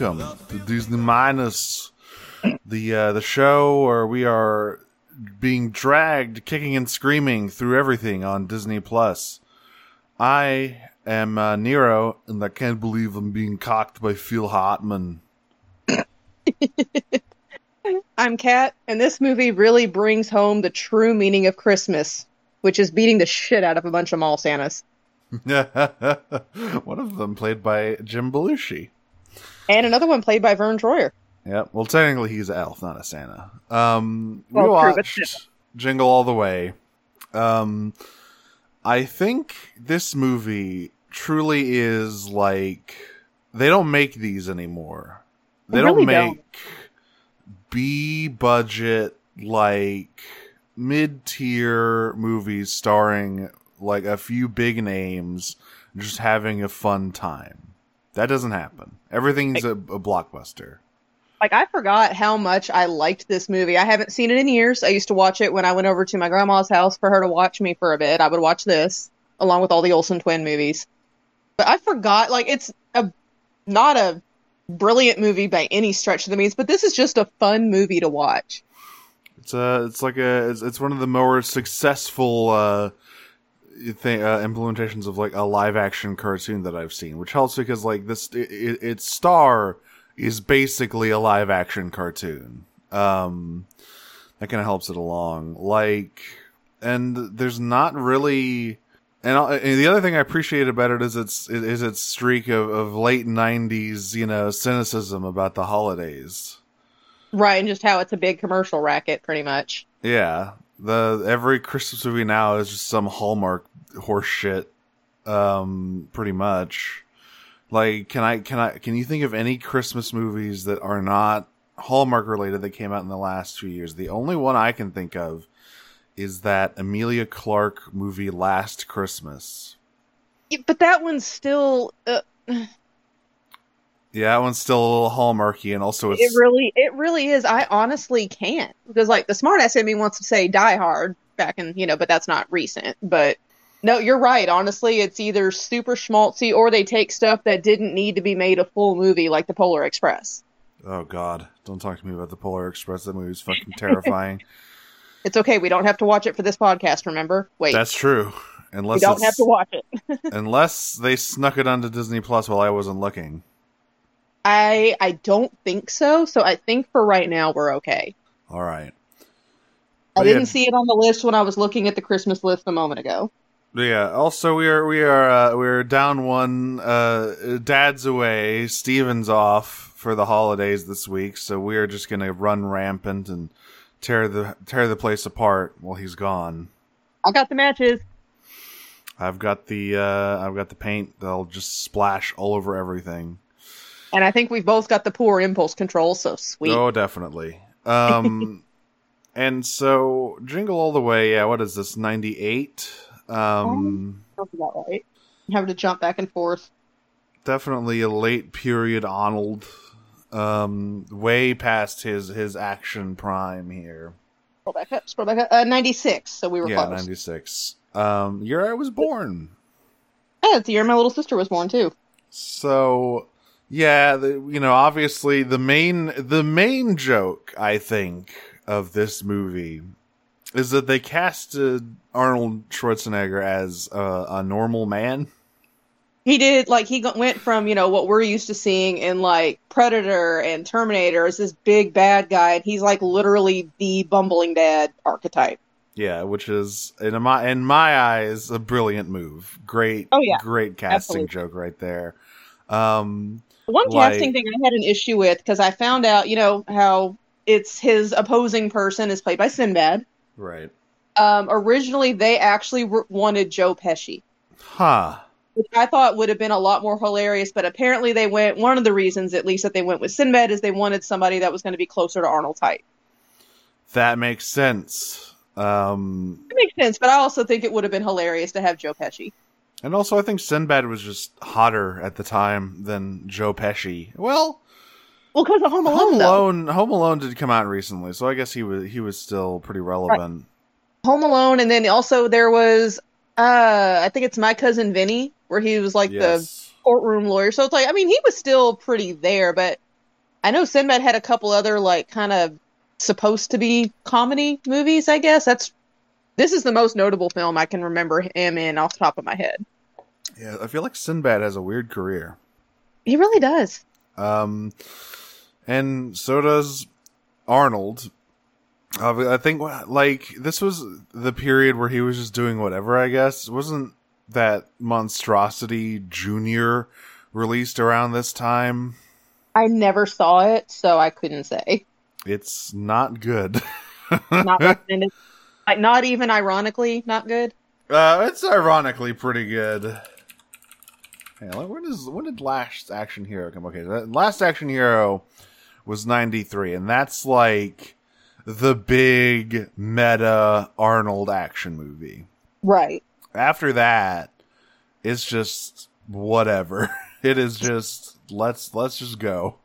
welcome to Disney Minus, the uh, the show where we are being dragged, kicking and screaming through everything on Disney Plus. I am uh, Nero, and I can't believe I'm being cocked by Phil Hartman. I'm Kat, and this movie really brings home the true meaning of Christmas, which is beating the shit out of a bunch of mall Santas. one of them played by Jim Belushi. And another one played by Vern Troyer. Yeah, well, technically he's an elf, not a Santa. Um, we Well, true, watched Jingle All the Way. Um, I think this movie truly is like they don't make these anymore. They, They don't really make don't. B budget like mid tier movies starring like a few big names just having a fun time. That doesn't happen. Everything's a, a blockbuster. Like, I forgot how much I liked this movie. I haven't seen it in years. I used to watch it when I went over to my grandma's house for her to watch me for a bit. I would watch this along with all the Olsen twin movies. But I forgot, like, it's a not a brilliant movie by any stretch of the means, but this is just a fun movie to watch. It's a, it's like a, it's, it's one of the more successful uh, uh, implementations of like a live action cartoon that I've seen, which helps because like this, it, it, its star is basically a live action cartoon. Um, that kind of helps it along. Like, and there's not really. And, I- and the other thing I appreciate about it is its is its streak of, of late '90s, you know, cynicism about the holidays. Right, and just how it's a big commercial racket, pretty much. Yeah, the every Christmas movie now is just some Hallmark horse shit. Um, pretty much. Like, can I can I can you think of any Christmas movies that are not Hallmark related that came out in the last two years? The only one I can think of is that Emilia Clarke movie Last Christmas. Yeah, But that one's still. Uh, Yeah, that one's still a little Hallmarky, and also it's it really, it really is. I honestly can't because, like, the smartass in me wants to say Die Hard back in, you know, but that's not recent. But no, you're right. Honestly, it's either super schmaltzy or they take stuff that didn't need to be made a full movie, like the Polar Express. oh god, don't talk to me about the Polar Express. That movie's fucking terrifying. It's okay. We don't have to watch it for this podcast. Remember? Wait, That's true. Unless we don't have to watch it. unless they snuck it onto Disney Plus while I wasn't looking. I I don't think so. So I think for right now we're okay. All right. I didn't yeah, see it on the list when I was looking at the Christmas list a moment ago. Yeah. Also, we are we are uh, we're down one. Uh, Dad's away. Steven's off for the holidays this week, so we are just gonna run rampant and tear the tear the place apart while he's gone. I got the matches. I've got the uh, I've got the paint that'll just splash all over everything. And I think we've both got the poor impulse control, so sweet. Oh, definitely. Um, and so Jingle All the Way. Yeah, what is this? Ninety eight. Um, Sounds about right. Having to jump back and forth. definitely a late period Arnold. Um, way past his his action prime here. Scroll back up. Scroll back up. Uh, 96, so we were Yeah, close. ninety six. Um, year I was born. Yeah, it's the year my little sister was born, too. So yeah, the, you know, obviously the main the main joke I think of this movie is that they casted Arnold Schwarzenegger as a, a normal man. He did, like, he went from, you know, what we're used to seeing in, like, Predator and Terminator as this big bad guy, and he's, like, literally the bumbling dad archetype. Yeah, which is in my in my eyes a brilliant move. Great, Oh, yeah. great casting Absolutely. joke right there. Um, One Like- casting thing I had an issue with, because I found out, you know, how it's his opposing person is played by Sinbad. right. Um, originally, they actually w- wanted Joe Pesci. Huh. which I thought would have been a lot more hilarious. But apparently, they went. One of the reasons, at least, that they went with Sinbad is they wanted somebody that was going to be closer to Arnold's height. That makes sense. Um, It makes sense, but I also think it would have been hilarious to have Joe Pesci. And also I think Sinbad was just hotter at the time than Joe Pesci. Well, Well, because of Home Alone, Home though. Alone, Home Alone did come out recently, so I guess he was he was still pretty relevant. Home Alone, and then also there was, uh, I think it's My Cousin Vinny where he was like the courtroom lawyer. So it's like, I mean, he was still pretty there, but I know Sinbad had a couple other like kind of supposed to be comedy movies. I guess that's this is the most notable film I can remember him in off the top of my head. Yeah, I feel like Sinbad has a weird career. He really does. Um, and so does Arnold. Uh, I think like this was the period where he was just doing whatever. I guess it wasn't that Monstrosity Junior released around this time? I never saw it, so I couldn't say. It's not good. Not recommended. Like not even ironically not good. Uh, it's ironically pretty good. When does when did Last Action Hero come? Okay, Last Action Hero was ninety three, and that's like the big meta Arnold action movie. Right. After that, it's just whatever. It is just let's let's just go.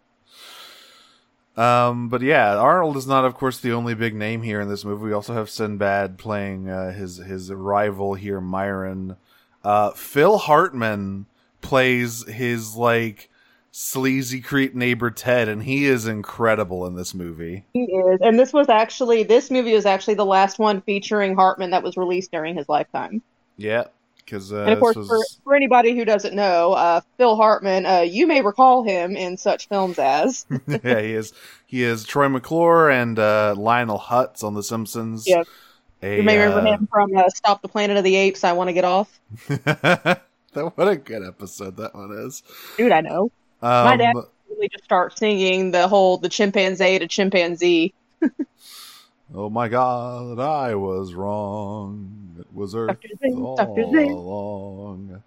Um, but yeah, Arnold is not, of course, the only big name here in this movie. We also have Sinbad playing uh, his his rival here, Myron. Uh, Phil Hartman plays his like sleazy creep neighbor Ted, and he is incredible in this movie. He is. And this was actually this movie was actually the last one featuring Hartman that was released during his lifetime. Yeah, because uh, And of course, this for, for anybody who doesn't know, uh, Phil Hartman, uh, you may recall him in such films as yeah he is he is Troy McClure and uh, Lionel Hutz on The Simpsons. Yep. A, you may remember uh, him from uh, Stop the Planet of the Apes. I want to get off, that what a good episode that one is. dude. I know. Um, My dad really just start singing the whole the chimpanzee to chimpanzee. Oh my God, I was wrong. It was Earth Zing, all along.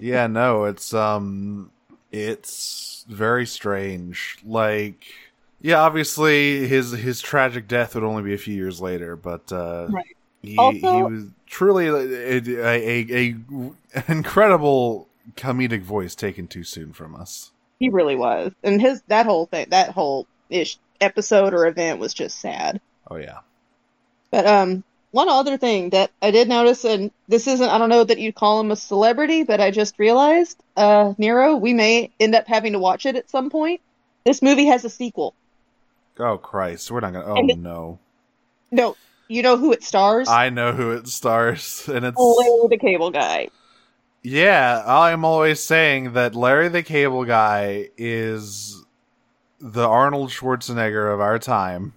yeah, no, it's um, it's very strange. Like, yeah, obviously his his tragic death would only be a few years later, but uh, Right. He he was truly a, a, a, a incredible comedic voice taken too soon from us. He really was, and his that whole thing, that whole ish episode or event was just sad. Oh yeah, But um, one other thing that I did notice, and this isn't, I don't know that you'd call him a celebrity, but I just realized, uh, Nero, we may end up having to watch it at some point. This movie has a sequel. oh Christ, we're not gonna. Oh And no, No, you know who it stars? I know who it stars, and it's Larry the Cable Guy. Yeah, I'm always saying that Larry the Cable Guy is the Arnold Schwarzenegger of our time.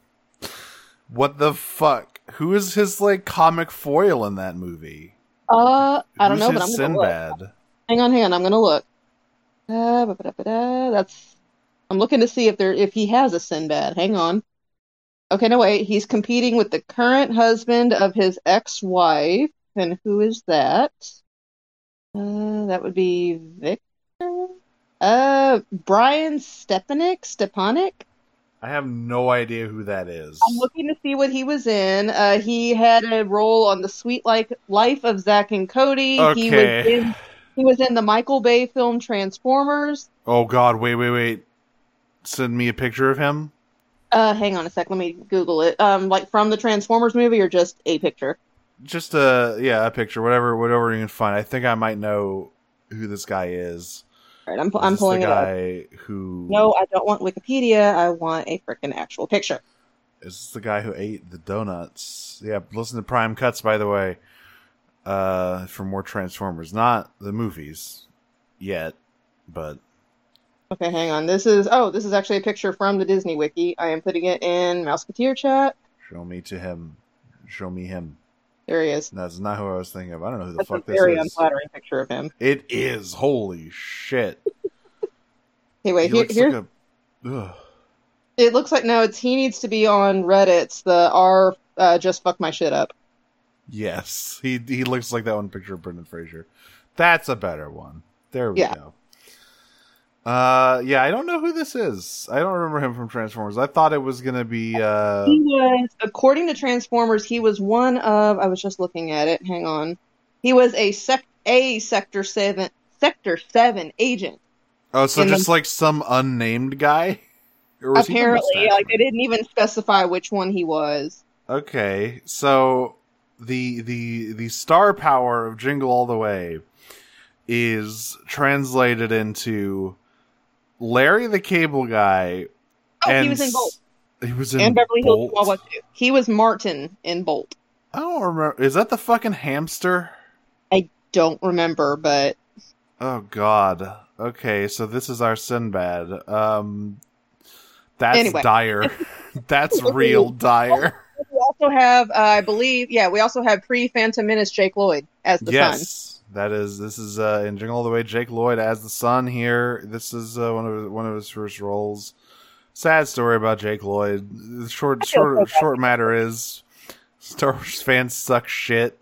What the fuck? Who is his like comic foil in that movie? Uh, I don't Who's know, but I'm his gonna look. Sinbad. Hang on, hang on, I'm gonna look. Uh, that's. I'm looking to see if there if he has a Sinbad. Hang on. Okay, no wait. He's competing with the current husband of his ex-wife, and who is that? Uh, that would be Victor. Uh, Brian Stepanek. Stepanek. I have no idea who that is. I'm looking to see what he was in. Uh, he had a role on the Suite Like Life of Zack and Cody. He was Okay. in. He was in the Michael Bay film Transformers. Oh God! Wait, wait, wait! Send me a picture of him. Uh, hang on a sec. Let me Google it. Um, like from the Transformers movie, or just a picture. Just a yeah, a picture, whatever, whatever you can find. I think I might know who this guy is. All right, I'm I'm pulling the it up. guy who No, I don't want Wikipedia. I want a freaking actual picture. Is this the guy who ate the donuts? Yeah, listen to Prime Cuts, by the way, uh, for more Transformers. Not the movies yet, but Okay, hang on. This is oh, this is actually a picture from the Disney Wiki. I am putting it in Mouseketeer chat. show me to him. Show me him. There he is. That's not who I was thinking of. I don't know who the That's fuck this is. That's a very unflattering picture of him. It is. Holy shit. Hey, wait, he here, here's like a. It looks like no, it's he needs to be on Reddit's the R uh, just fuck my shit up. Yes, he he looks like that one picture of Brendan Fraser. That's a better one. There we Yeah. go. Uh, yeah, I don't know who this is. I don't remember him from Transformers. I thought it was gonna be uh. He was, according to Transformers, he was one of. I was just looking at it. Hang on. He was a sec a Sector Seven Sector Seven agent. Oh, so in the- just like some unnamed guy? Or was he the Apparently, like they didn't even specify which one he was. Okay, so the the the star power of Jingle All the Way is translated into Larry the Cable Guy. Oh, and he was in Bolt He was in and Beverly Hills Bolt. 902. He was Martin in Bolt. I don't remember. Is that the fucking hamster? I don't remember, but Oh God. Okay, so this is our Sinbad. Um, that's Anyway. dire. that's real dire. we also have, uh, I believe, yeah, we also have pre Phantom Menace Jake Lloyd as the son. That is. This is uh, in Jingle All the Way. Jake Lloyd as the son here. This is uh, one of one of his first roles. Sad story about Jake Lloyd. The short short short matter is, Star Wars fans suck shit.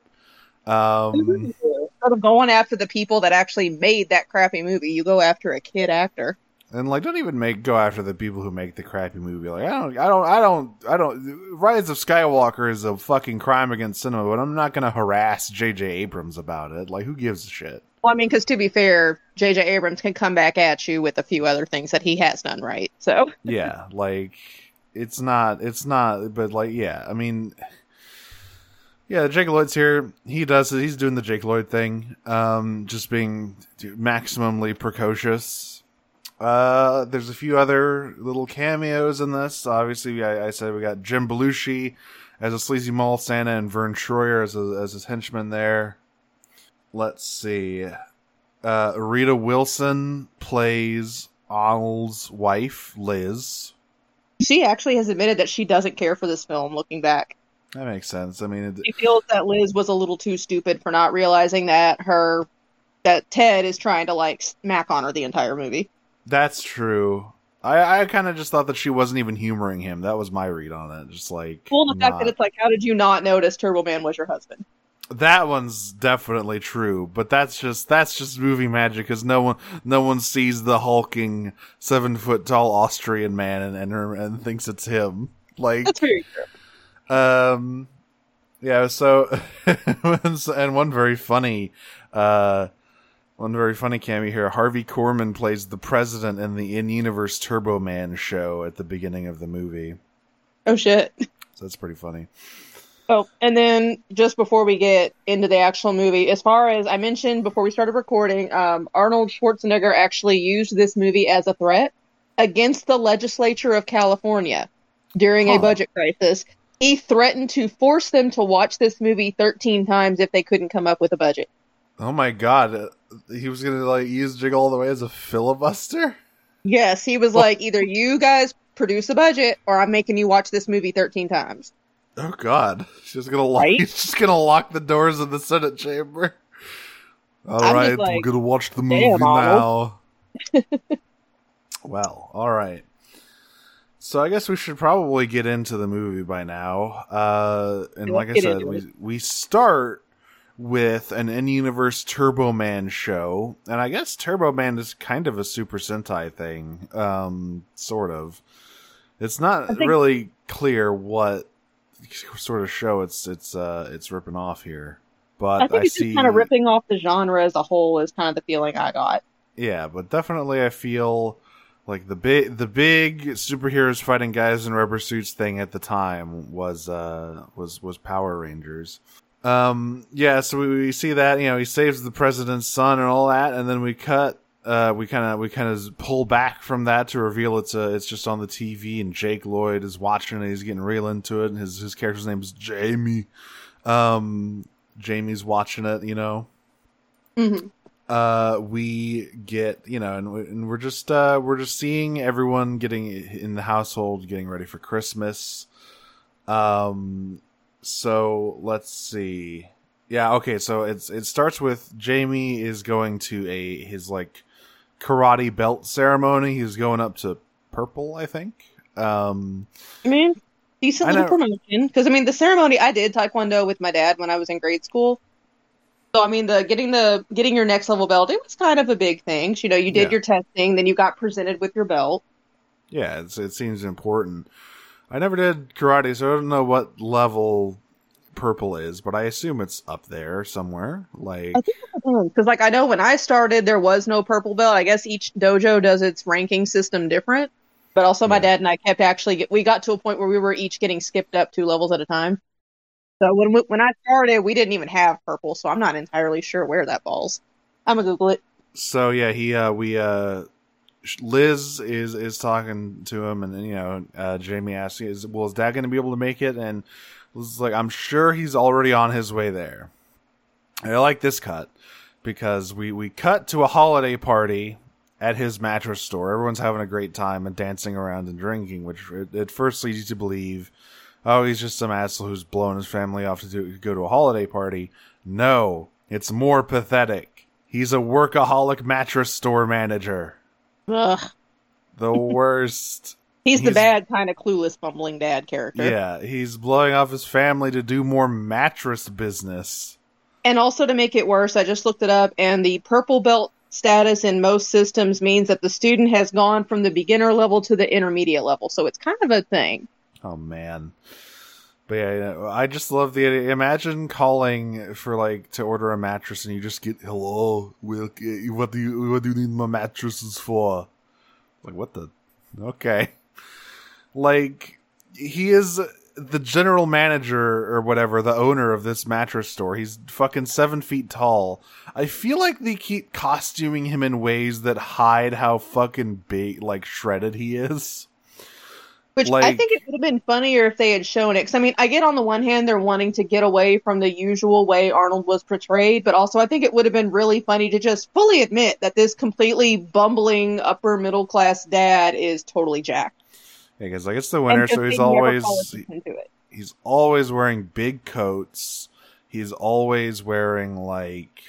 Um, Instead of going after the people that actually made that crappy movie, you go after a kid actor. And like, don't even make go after the people who make the crappy movie. Like, I don't, I don't, I don't, I don't. Rise of Skywalker is a fucking crime against cinema, but I'm not gonna harass J.J. Abrams about it. Like, who gives a shit? Well, I mean, because to be fair, J.J. Abrams can come back at you with a few other things that he has done right. So, yeah, like it's not, it's not, but like, yeah, I mean, yeah, Jake Lloyd's here. He does it. He's doing the Jake Lloyd thing, um, just being maximally precocious. Uh, there's a few other little cameos in this. Obviously, I, I said we got Jim Belushi as a sleazy mall Santa and Vern Troyer as a, as his henchman there. Let's see. Uh, Rita Wilson plays Arnold's wife, Liz. she actually has admitted that she doesn't care for this film looking back. That makes sense. I mean, it, She feels that Liz was a little too stupid for not realizing that her that Ted is trying to like smack on her the entire movie. That's true. I, I kind of just thought that she wasn't even humoring him. That was my read on it. Just like Well, the fact that it's like, how did you not notice Turbo Man was your husband? that one's definitely true, but that's just that's just movie magic because no one no one sees the hulking seven foot tall Austrian man and and, and thinks it's him. Like That's very true. Um, yeah. So, and one very funny, uh, one very funny cameo here. Harvey Korman plays the president in the in-universe Turbo Man show at the beginning of the movie. Oh shit. So that's pretty funny. Oh, and then just before we get into the actual movie, as far as I mentioned before we started recording, um, Arnold Schwarzenegger actually used this movie as a threat against the legislature of California during Huh. a budget crisis. He threatened to force them to watch this movie 13 times if they couldn't come up with a budget. Oh my god, he was gonna like use Jiggle all the way as a filibuster. Yes, he was like, either you guys produce a budget or I'm making you watch this movie 13 times. Oh god, she's gonna lock. Right? He's just gonna lock the doors of the Senate chamber. All right, like, we're gonna watch the movie "Damn, now. well, all right. So I guess we should probably get into the movie by now. Uh, and Let's like I said, we we start with an in-universe Turbo Man show, and I guess Turbo Man is kind of a Super Sentai thing, um, sort of. It's not think- really clear what sort of show it's it's uh it's ripping off here, but I think it's see just kind of ripping off the genre as a whole, is kind of the feeling I got. yeah, but definitely I feel like the big the big superheroes fighting guys in rubber suits thing at the time was uh was was Power Rangers. Um yeah, so we, we see that, you know, he saves the president's son and all that, and then we cut uh we kind of we kind of pull back from that to reveal it's uh it's just on the TV and Jake Lloyd is watching it, he's getting real into it and his his character's name is Jamie. Um Jamie's watching it, you know? Hmm uh we get you know and, we, and we're just uh we're just seeing everyone getting in the household getting ready for christmas. Um so let's see yeah okay so it's it starts with jamie is going to a his like karate belt ceremony he's going up to purple i think um I mean, decent I little know. promotion. Because I mean, the ceremony I did taekwondo with my dad when I was in grade school. So I mean, the getting the getting your next level belt, it was kind of a big thing. You know, you did Yeah. your testing, then you got presented with your belt. yeah it's, it seems important i never did karate so i don't know what level purple is but i assume it's up there somewhere like I think because like I know when I started, there was no purple belt. I guess each dojo does its ranking system different. But also, my Yeah. dad and I kept actually get, we got to a point where we were each getting skipped up two levels at a time. So when we, when I started, we didn't even have purple, so I'm not entirely sure where that falls. I'm gonna Google it. So yeah, he uh we uh Liz is is talking to him, and you know, uh, Jamie asks, "Is well, is Dad going to be able to make it?" And Liz is like, "I'm sure he's already on his way there." And I like this cut because we we cut to a holiday party at his mattress store. Everyone's having a great time and dancing around and drinking, which at first leads you to believe, oh, he's just some asshole who's blown his family off to do, go to a holiday party. No, it's more pathetic. He's a workaholic mattress store manager. Ugh. The worst. He's, the bad kind of clueless, bumbling dad character. yeah, he's blowing off his family to do more mattress business. And also to make it worse, I just looked it up, and the purple belt status in most systems means that the student has gone from the beginner level to the intermediate level. So it's kind of a thing. Oh man. But yeah, I just love the idea. Imagine calling for like to order a mattress and you just get hello. Will what do you what do you need my mattresses for? Like what the? Okay. Like he is the general manager or whatever, the owner of this mattress store. He's fucking seven feet tall. I feel like they keep costuming him in ways that hide how fucking big, like shredded he is. Which I think it would have been funnier if they had shown it. Because I mean, I get on the one hand they're wanting to get away from the usual way Arnold was portrayed, but also I think it would have been really funny to just fully admit that this completely bumbling upper middle class dad is totally jacked. Yeah, because like it's the winter, so he's always call attention to it. he's always wearing big coats. He's always wearing like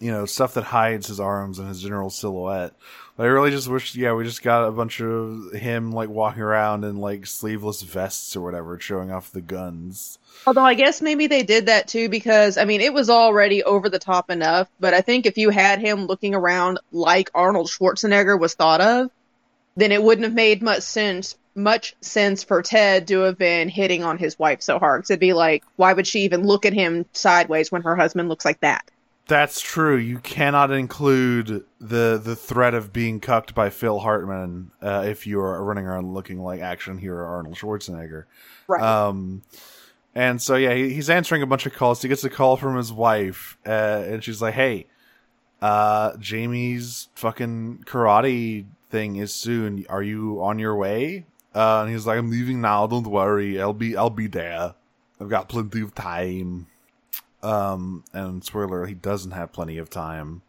you know stuff that hides his arms and his general silhouette. I really just wish, yeah, we just got a bunch of him like walking around in like sleeveless vests or whatever, showing off the guns. Although I guess maybe they did that too because I mean it was already over the top enough, but I think if you had him looking around like Arnold Schwarzenegger was thought of, then it wouldn't have made much sense much sense for Ted to have been hitting on his wife so hard. 'Cause it'd be like, why would she even look at him sideways when her husband looks like that? That's true. You cannot include the the threat of being cucked by Phil Hartman uh, if you are running around looking like action hero Arnold Schwarzenegger. Right. Um, and so yeah, he, he's answering a bunch of calls. He gets a call from his wife, uh, and she's like, "Hey, uh, Jamie's fucking karate thing is soon. Are you on your way?" Uh, and he's like, "I'm leaving now. Don't worry. I'll be I'll be there. I've got plenty of time." Um, and spoiler, he doesn't have plenty of time.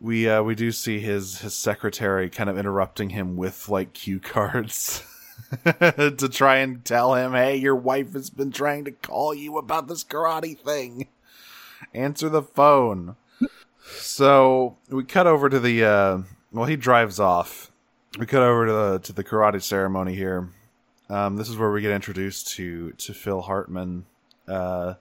We uh we do see his his secretary kind of interrupting him with like cue cards to try and tell him, "Hey, your wife has been trying to call you about this karate thing. Answer the phone." So, we cut over to the uh well, he drives off. We cut over to the to the karate ceremony here. Um this is where we get introduced to to Phil Hartman uh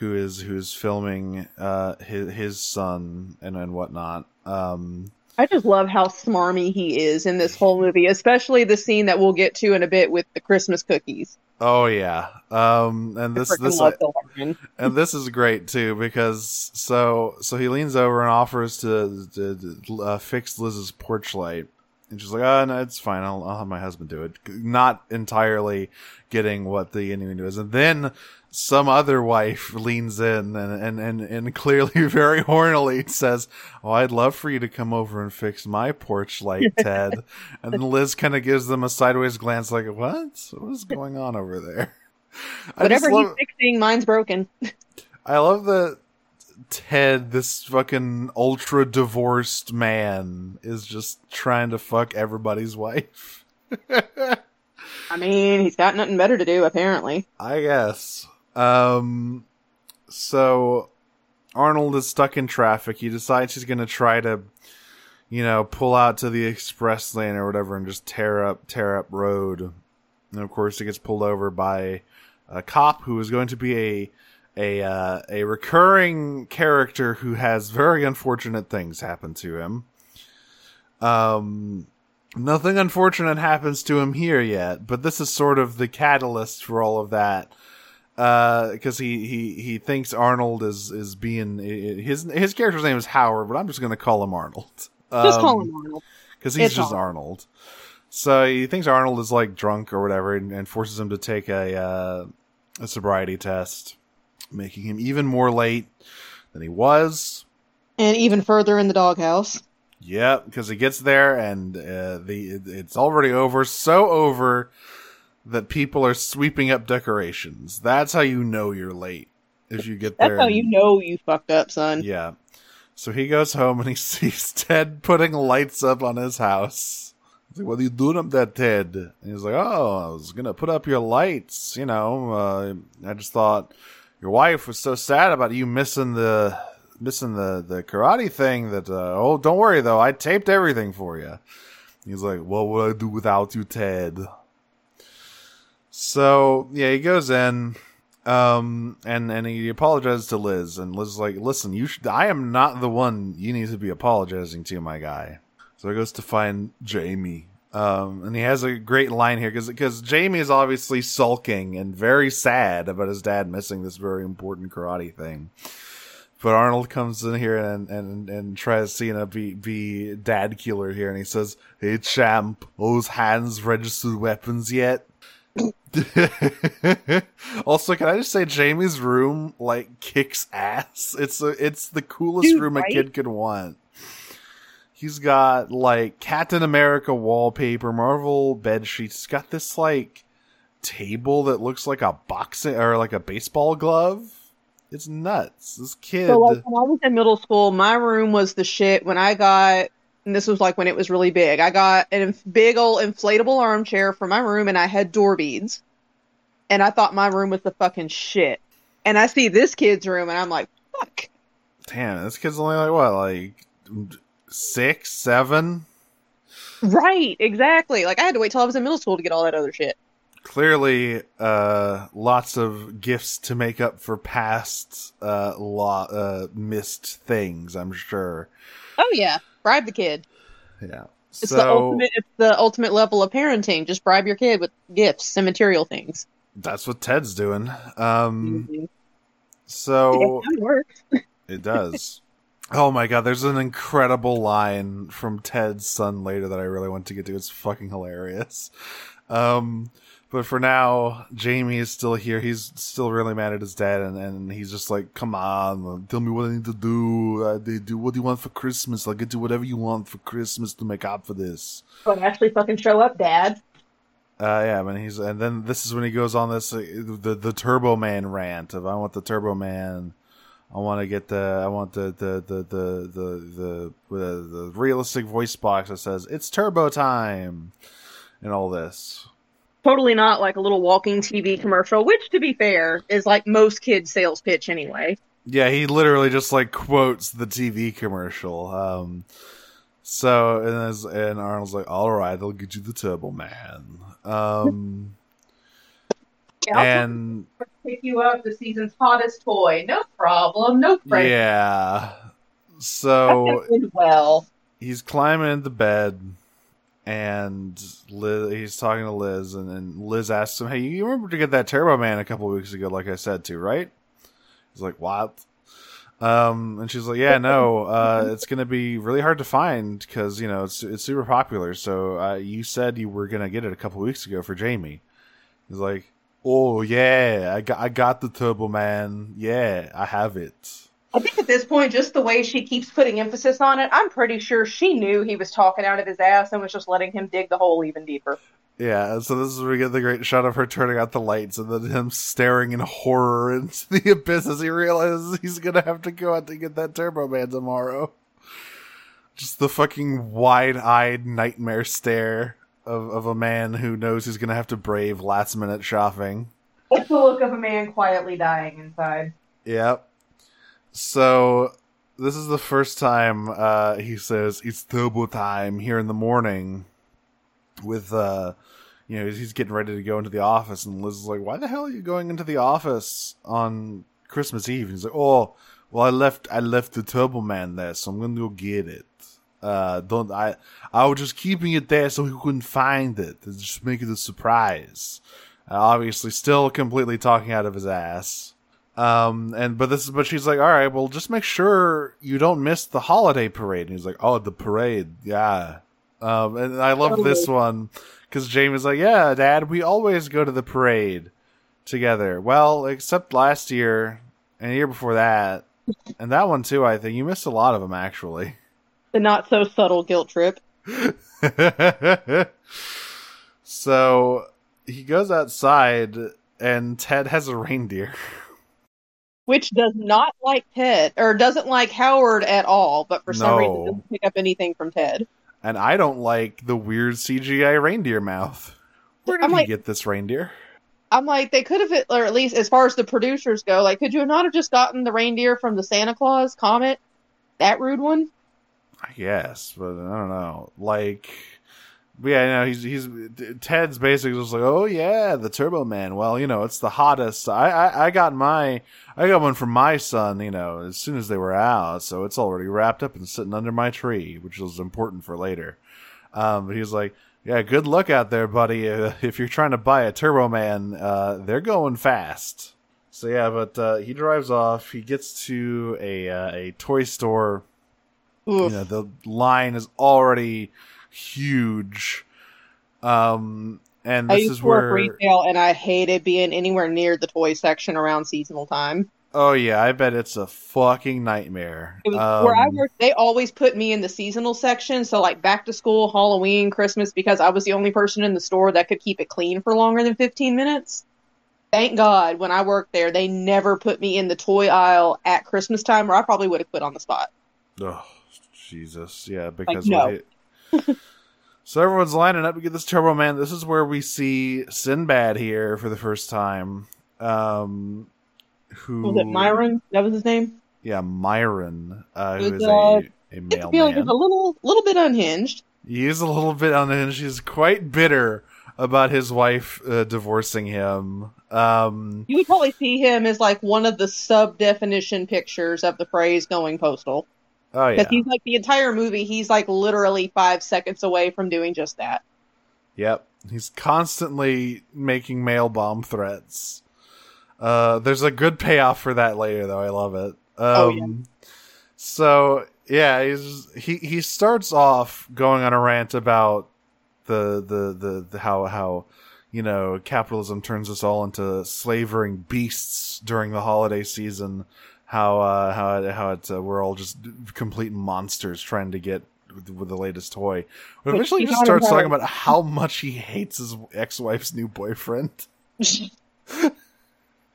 who is who is filming uh his his son and and whatnot. Um I just love how smarmy he is in this whole movie, especially the scene that we'll get to in a bit with the Christmas cookies. oh yeah. Um and this this love and this is great too because so so he leans over and offers to, to, to, uh, fix Liz's porch light, and she's like, "Oh no, it's fine. I'll, I'll have my husband do it." Not entirely getting what the Indian is, and then some other wife leans in and and and, and clearly very hornily says, "Oh, I'd love for you to come over and fix my porch light, Ted." and then Liz kind of gives them a sideways glance, like, "What? What is going on over there?" I Whatever love- he's fixing, mine's broken. I love that Ted, this fucking ultra divorced man, is just trying to fuck everybody's wife. I mean, he's got nothing better to do, apparently. I guess. Um, so Arnold is stuck in traffic. He decides he's gonna try to, you know, pull out to the express lane or whatever and just tear up, tear up road. And of course, he gets pulled over by a cop who is going to be a a uh, a recurring character who has very unfortunate things happen to him. Um, nothing unfortunate happens to him here yet, but this is sort of the catalyst for all of that. Because he, he, he thinks Arnold is is being his his character's name is Howard, but I'm just going to call him Arnold. Just call him Arnold. because he's It's just Arnold. Arnold. So he thinks Arnold is like drunk or whatever, and, and forces him to take a uh, a sobriety test, making him even more late than he was. And even further in the doghouse. Yep, because he gets there and uh, the it's already over, so over that people are sweeping up decorations. That's how you know you're late if you get there. That's how and- you know you fucked up, son. Yeah. So he goes home and he sees Ted putting lights up on his house. He's like, "What are you doing up there, Ted?" And he's like, "Oh, I was gonna put up your lights. You know, uh, I just thought your wife was so sad about you missing the missing the the karate thing that. Uh, oh, don't worry though, I taped everything for you." He's like, "What would I do without you, Ted?" So yeah, he goes in, um, and and he apologizes to Liz, and Liz is like, "Listen, you should. I am not the one you need to be apologizing to, my guy." So he goes to find Jamie, um, and he has a great line here because because Jamie is obviously sulking and very sad about his dad missing this very important karate thing. But Arnold comes in here and and and tries to you know be be dad killer here, and he says, "Hey champ, those hands registered weapons yet?" also, can I just say Jamie's room like kicks ass? It's a, it's the coolest Dude, room right? a kid could want. He's got like Captain America wallpaper, Marvel bed sheets. He's got this like table that looks like a boxing or like a baseball glove. It's nuts. This kid. So like when I was in middle school, my room was the shit. When I got, and this was like when it was really big. I got a inf- big old inflatable armchair for my room, and I had door beads. And I thought my room was the fucking shit. And I see this kid's room, and I'm like, fuck. Damn, this kid's only like what, like six, seven? Right, exactly. Like I had to wait till I was in middle school to get all that other shit. clearly uh lots of gifts to make up for past uh lo- uh missed things i'm sure Oh yeah, bribe the kid. yeah It's so the ultimate. It's the ultimate level of parenting. Just bribe your kid with gifts and material things. that's what ted's doing um Mhm. so it works. it does oh my god there's an incredible line from ted's son later that i really want to get to it's fucking hilarious um but for now, Jamie is still here. He's still really mad at his dad, and, and he's just like, "Come on, tell me what I need to do. Uh, they do what do you want for Christmas? I'll get you whatever you want for Christmas to make up for this." But actually, fucking show up, Dad. Uh, yeah, and he's and then this is when he goes on this uh, the the Turbo Man rant of I want the Turbo Man. I want to get the I want the the the the the the, the, the realistic voice box that says it's Turbo time, and all this. Totally not like a little walking TV commercial, which, to be fair, is like most kids' sales pitch anyway. Yeah, he literally just like quotes the TV commercial. Um, so and as, and Arnold's like, "All right, they'll get you the Turbo Man." Um, and pick you up the season's hottest toy. No problem. No problem. yeah, so well. he's climbing into bed, and Liz, he's talking to Liz, and then Liz asks him, "Hey, you remember to get that Turbo Man a couple weeks ago, like I said to, right?" He's like, "What?" Um, and she's like, "Yeah, no, uh, it's gonna be really hard to find because you know it's it's super popular. So uh, you said you were gonna get it a couple weeks ago for Jamie." He's like, "Oh yeah, I got I got the Turbo Man. Yeah, I have it." I think at this point, just the way she keeps putting emphasis on it, I'm pretty sure she knew he was talking out of his ass and was just letting him dig the hole even deeper. Yeah, so this is where we get the great shot of her turning out the lights and then him staring in horror into the abyss as he realizes he's gonna have to go out to get that Turbo Man tomorrow. Just the fucking wide eyed nightmare stare of, of a man who knows he's gonna have to brave last minute shopping. It's the look of a man quietly dying inside. Yep. So this is the first time uh, he says it's turbo time here in the morning. With uh, you know, he's getting ready to go into the office, and Liz is like, "Why the hell are you going into the office on Christmas Eve?" He's like, "Oh, well, I left I left the Turbo Man there, so I'm gonna go get it. Uh, don't I? I was just keeping it there so he couldn't find it, to just make it a surprise." Uh, obviously, still completely talking out of his ass. Um, and but this is but she's like, all right, well, just make sure you don't miss the holiday parade. And he's like, oh, the parade, yeah. Um, and I love this one because Jamie's like, yeah, Dad, we always go to the parade together. Well, except last year and the year before that and that one too. I think you missed a lot of them actually. The not so subtle guilt trip. so he goes outside, and Ted has a reindeer. Which does not like Ted, or doesn't like Howard at all, but for some No. reason doesn't pick up anything from Ted. And I don't like the weird CGI reindeer mouth. Where did I'm like- get this reindeer? I'm like, they could have, or at least as far as the producers go, like, could you not have just gotten the reindeer from the Santa Claus comet? That rude one? I guess, but I don't know. Like, yeah, no, he's he's Ted's basically just like, oh yeah, the Turbo Man. Well, you know, it's the hottest. I I, I got my I got one from my son. You know, as soon as they were out, so it's already wrapped up and sitting under my tree, which was important for later. Um, but he was like, yeah, good luck out there, buddy. Uh, if you're trying to buy a Turbo Man, uh, they're going fast. So yeah, but uh, he drives off. He gets to a uh, a toy store Oof. you know the line is already huge um and I used is to work retail and I hated being anywhere near the toy section around seasonal time. oh yeah i bet it's a fucking nightmare It was where I Um, worked. They always put me in the seasonal section, so like back to school, Halloween, Christmas, because I was the only person in the store that could keep it clean for longer than 15 minutes. Thank God, when I worked there, they never put me in the toy aisle at Christmas time, or I probably would have quit on the spot. oh jesus yeah because no. wait- so everyone's lining up to get this turbo man this is where we see sinbad here for the first time um who Was it Myron? That was his name. yeah myron uh who is uh, a a male feeling a little, little bit unhinged. He is a little bit unhinged. He's quite bitter about his wife uh, divorcing him. Um, You would probably see him as like one of the sub definition pictures of the phrase "going postal." Oh yeah, Because he's like the entire movie, he's like literally five seconds away from doing just that. yep. He's constantly making mail bomb threats. Uh, there's a good payoff for that later, though. I love it. Um, Oh, yeah. So yeah, he's he he starts off going on a rant about the the the, the how how you know capitalism turns us all into slavering beasts during the holiday season. How uh, how how it, uh, we're all just complete monsters trying to get with, with the latest toy. But eventually, he just starts talking about how much he hates his ex-wife's new boyfriend.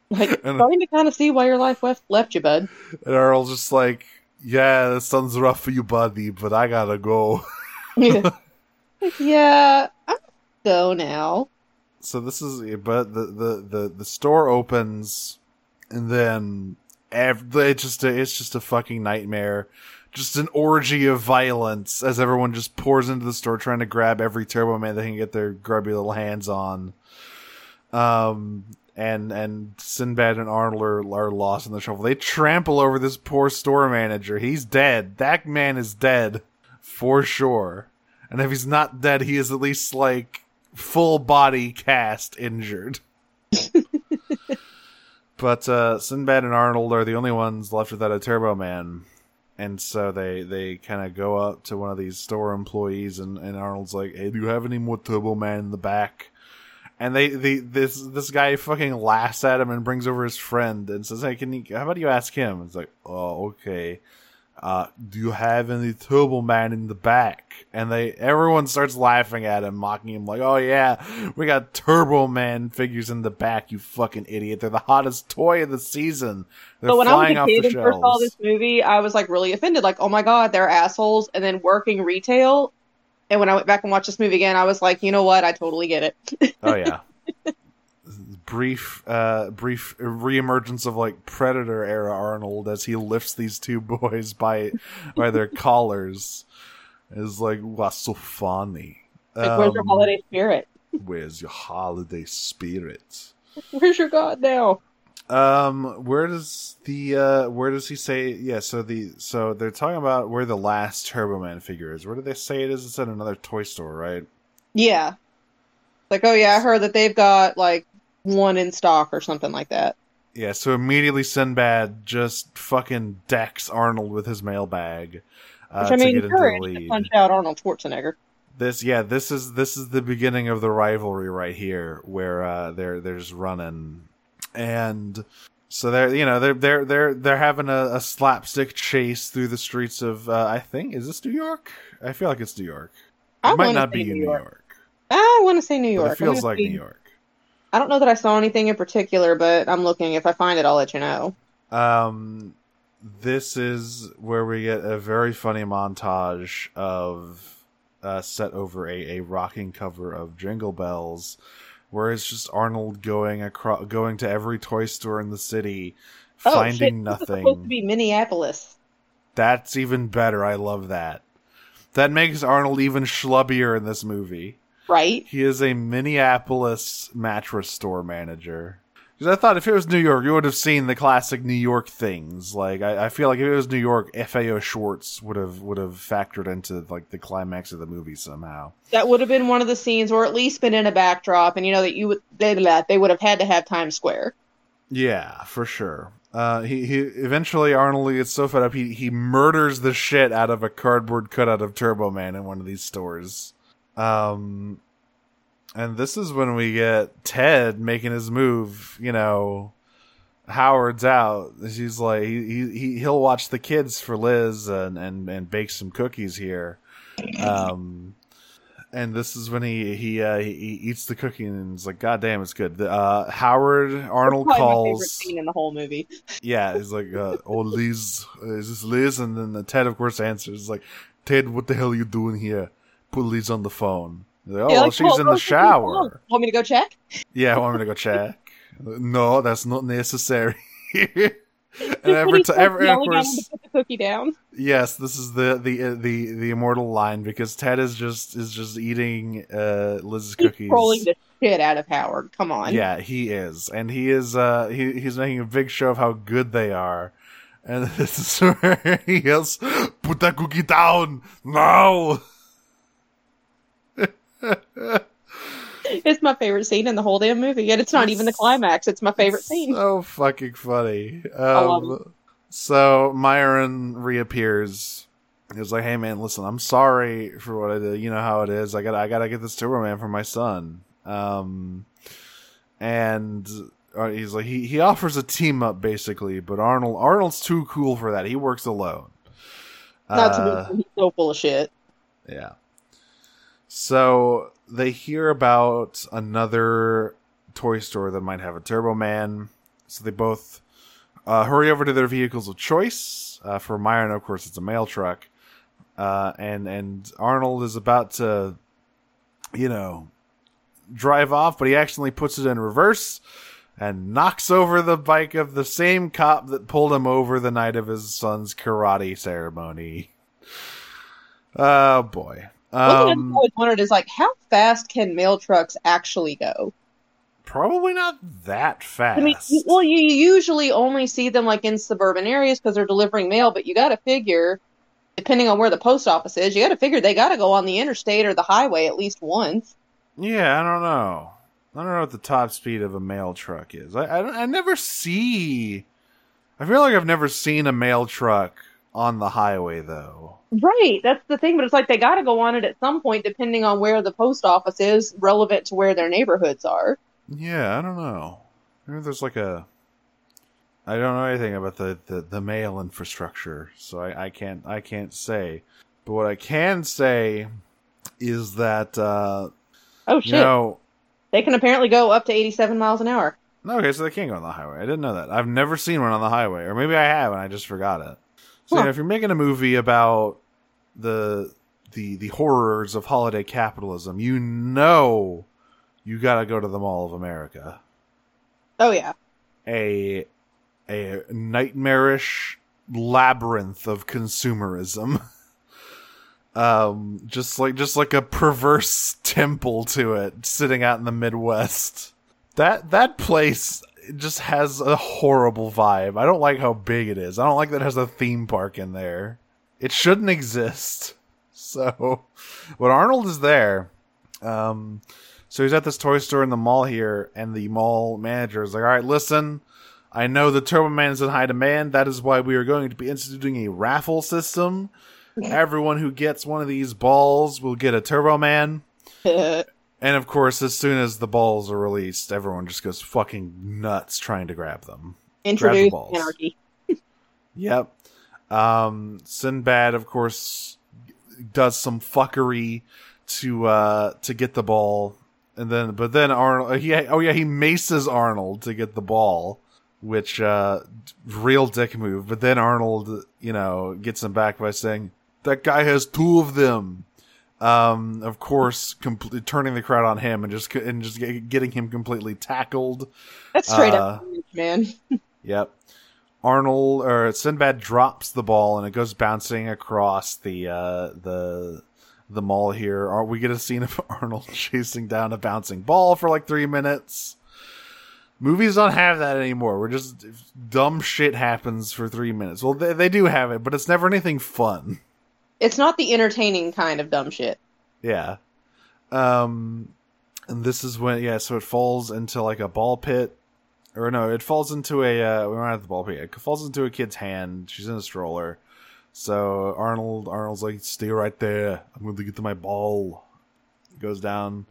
like And- starting to kind of see why your life left left you, bud. And Earl's just like, "Yeah, that sounds rough for you, buddy, but I gotta go." yeah, yeah, I'm go now. so this is but the the the, the store opens and then ev- it's just a, it's just a fucking nightmare just an orgy of violence as everyone just pours into the store trying to grab every turbo man they can get their grubby little hands on um and and Sinbad and Arnold are, are lost in the shuffle. They trample over this poor store manager. He's dead. That man is dead for sure. And if he's not dead, he is at least like full body cast injured. But uh, Sinbad and Arnold are the only ones left without a Turbo Man. And so they, they kind of go up to one of these store employees, and, and Arnold's like, "Hey, do you have any more Turbo Man in the back?" And they, they this this guy fucking laughs at him and brings over his friend and says, "Hey, can you? How about you ask him?" It's like, "Oh, okay." Uh, do you have any Turbo Man in the back? And they everyone starts laughing at him, mocking him, like, "Oh yeah, we got Turbo Man figures in the back, you fucking idiot! They're the hottest toy of the season. They're So when I was a kid and first saw this movie, I was like really offended. Like, oh my god, they're assholes. And then working retail, and when I went back and watched this movie again, I was like, you know what? I totally get it. oh yeah. brief uh brief reemergence of like predator era arnold as he lifts these two boys by by their collars is like what's so funny Like, where's your Um, holiday spirit? where's your holiday spirit Where's your god now? um where does the uh where does he say yeah so the so they're talking about where the last turbo man figure is where do they say it is it's at another toy store right Yeah. Like, oh yeah, I heard that they've got like one in stock or something like that. Yeah, so immediately Sinbad just fucking decks Arnold with his mailbag uh, Which I mean, to get into the lead. punch out Arnold Schwarzenegger. This, yeah, this is this is the beginning of the rivalry right here, where uh, they're they're just running, and So they're you know they're they're they're they're having a, a slapstick chase through the streets of uh, I think is this New York? I feel like it's New York. It I might not be in New York. York, I want to say New York. it feels like New York. I don't know that I saw anything in particular, but I'm looking. If I find it, I'll let you know. Um, this is where we get a very funny montage of uh, set over a, a rocking cover of Jingle Bells, where it's just Arnold going across, going to every toy store in the city, Oh, finding shit, this is supposed to nothing. be Minneapolis, That's even better. I love that. That makes Arnold even schlubbier in this movie. Right? He is a Minneapolis mattress store manager. Because I thought if it was New York, you would have seen the classic New York things. Like I, I feel like if it was New York, FAO Schwarz would have would have factored into like the climax of the movie somehow. That would have been one of the scenes, or at least been in a backdrop, and you know that you would they they would have had to have Times Square. Yeah, for sure. Uh, he he eventually Arnold gets so fed up he he murders the shit out of a cardboard cutout of Turbo Man in one of these stores. Um, and this is when we get Ted making his move. You know, Howard's out. He's like he he he'll watch the kids for Liz and and and bake some cookies here. Um. And this is when he he uh, he he eats the cookie and is like, "God damn, it's good." The, Uh, Howard Arnold calls. scene in the whole movie. Yeah, he's like, uh, "Oh, Liz, uh, is this Liz?" And then the Ted, of course, answers like, "Ted, what the hell are you doing here? Liz on the phone." Like, oh, Yeah, like, she's well, in the check your phone. shower. Want me to go check? Yeah, want me to go check? no, that's not necessary. and every time, every, of course, to put the cookie down. yes, this is the the uh, the the immortal line because Ted is just is just eating uh, Liz's He's cookies. trolling the shit out of Howard. Come on. Yeah, he is, and he is. Uh, he he's making a big show of how good they are, and this is where he yells, "Put that cookie down now!" It's my favorite scene in the whole damn movie, and it's not even the climax. It's my favorite scene. So fucking funny. Um, so Myron reappears. He's like, "Hey man, listen, I'm sorry for what I did. You know how it is. I got I gotta get this Turbo Man for my son." Um, and uh, he's like, he he offers a team up basically, but Arnold Arnold's too cool for that. He works alone. Not Uh, to mention he's so full of shit. yeah. So they hear about another toy store that might have a Turbo Man. So they both uh, hurry over to their vehicles of choice. Uh, for Myron, of course, it's a mail truck. Uh, and and Arnold is about to, you know, drive off, but he accidentally puts it in reverse and knocks over the bike of the same cop that pulled him over the night of his son's karate ceremony. Oh boy. One thing I've Um, always wondered is like, how fast can mail trucks actually go? probably not that fast. I mean, well, you usually only see them like in suburban areas because they're delivering mail, but you got to figure, depending on where the post office is, you got to figure they got to go on the interstate or the highway at least once. yeah, I don't know. I don't know what the top speed of a mail truck is. I, I, I never see. I feel like I've never seen a mail truck on the highway though. Right, that's the thing, but it's like they got to go on it at some point, depending on where the post office is, relevant to where their neighborhoods are. Yeah, I don't know. Maybe there's like a. I don't know anything about the, the, the mail infrastructure, so I, I can't I can't say. But what I can say is that uh, Oh you shit, know they can apparently go up to 87 miles an hour. Okay, so they can't go on the highway. I didn't know that. I've never seen one on the highway, or maybe I have and I just forgot it. So you Huh. know, if you're making a movie about the the the horrors of holiday capitalism, you know you got to go to the Mall of America, Oh yeah, a a nightmarish labyrinth of consumerism. Um, just like just like a perverse temple to it, sitting out in the Midwest. That that place just has a horrible vibe. I don't like how big it is. I don't like that it has a theme park in there. It shouldn't exist. So, but Arnold is there. Um, so he's at this toy store in the mall here, and the mall manager is like, "All right, listen, I know the Turbo Man is in high demand. That is why we are going to be instituting a raffle system. Everyone who gets one of these balls will get a Turbo Man." And of course, as soon as the balls are released, everyone just goes fucking nuts trying to grab them. Introduce balls. anarchy. Yep. Um, Sinbad, of course, does some fuckery to uh to get the ball, and then but then Arnold, he oh yeah, he maces Arnold to get the ball, which uh real dick move. But then Arnold, you know, gets him back by saying that guy has two of them. Um, of course, completely turning the crowd on him and just and just getting him completely tackled. That's straight Uh, up, man. Yep. Arnold or Sinbad drops the ball and it goes bouncing across the uh, the the mall here. Are we get a scene of Arnold chasing down a bouncing ball for like three minutes? Movies don't have that anymore. We're just dumb shit happens for three minutes. Well, they, they do have it, but it's never anything fun. It's not the entertaining kind of dumb shit. Yeah. Um, and this is when yeah, so it falls into like a ball pit, or no, it falls into a uh, we're not at the ball pit. It falls into a kid's hand. She's in a stroller. So Arnold, Arnold's like, stay right there. I'm going to get to my ball. Goes down.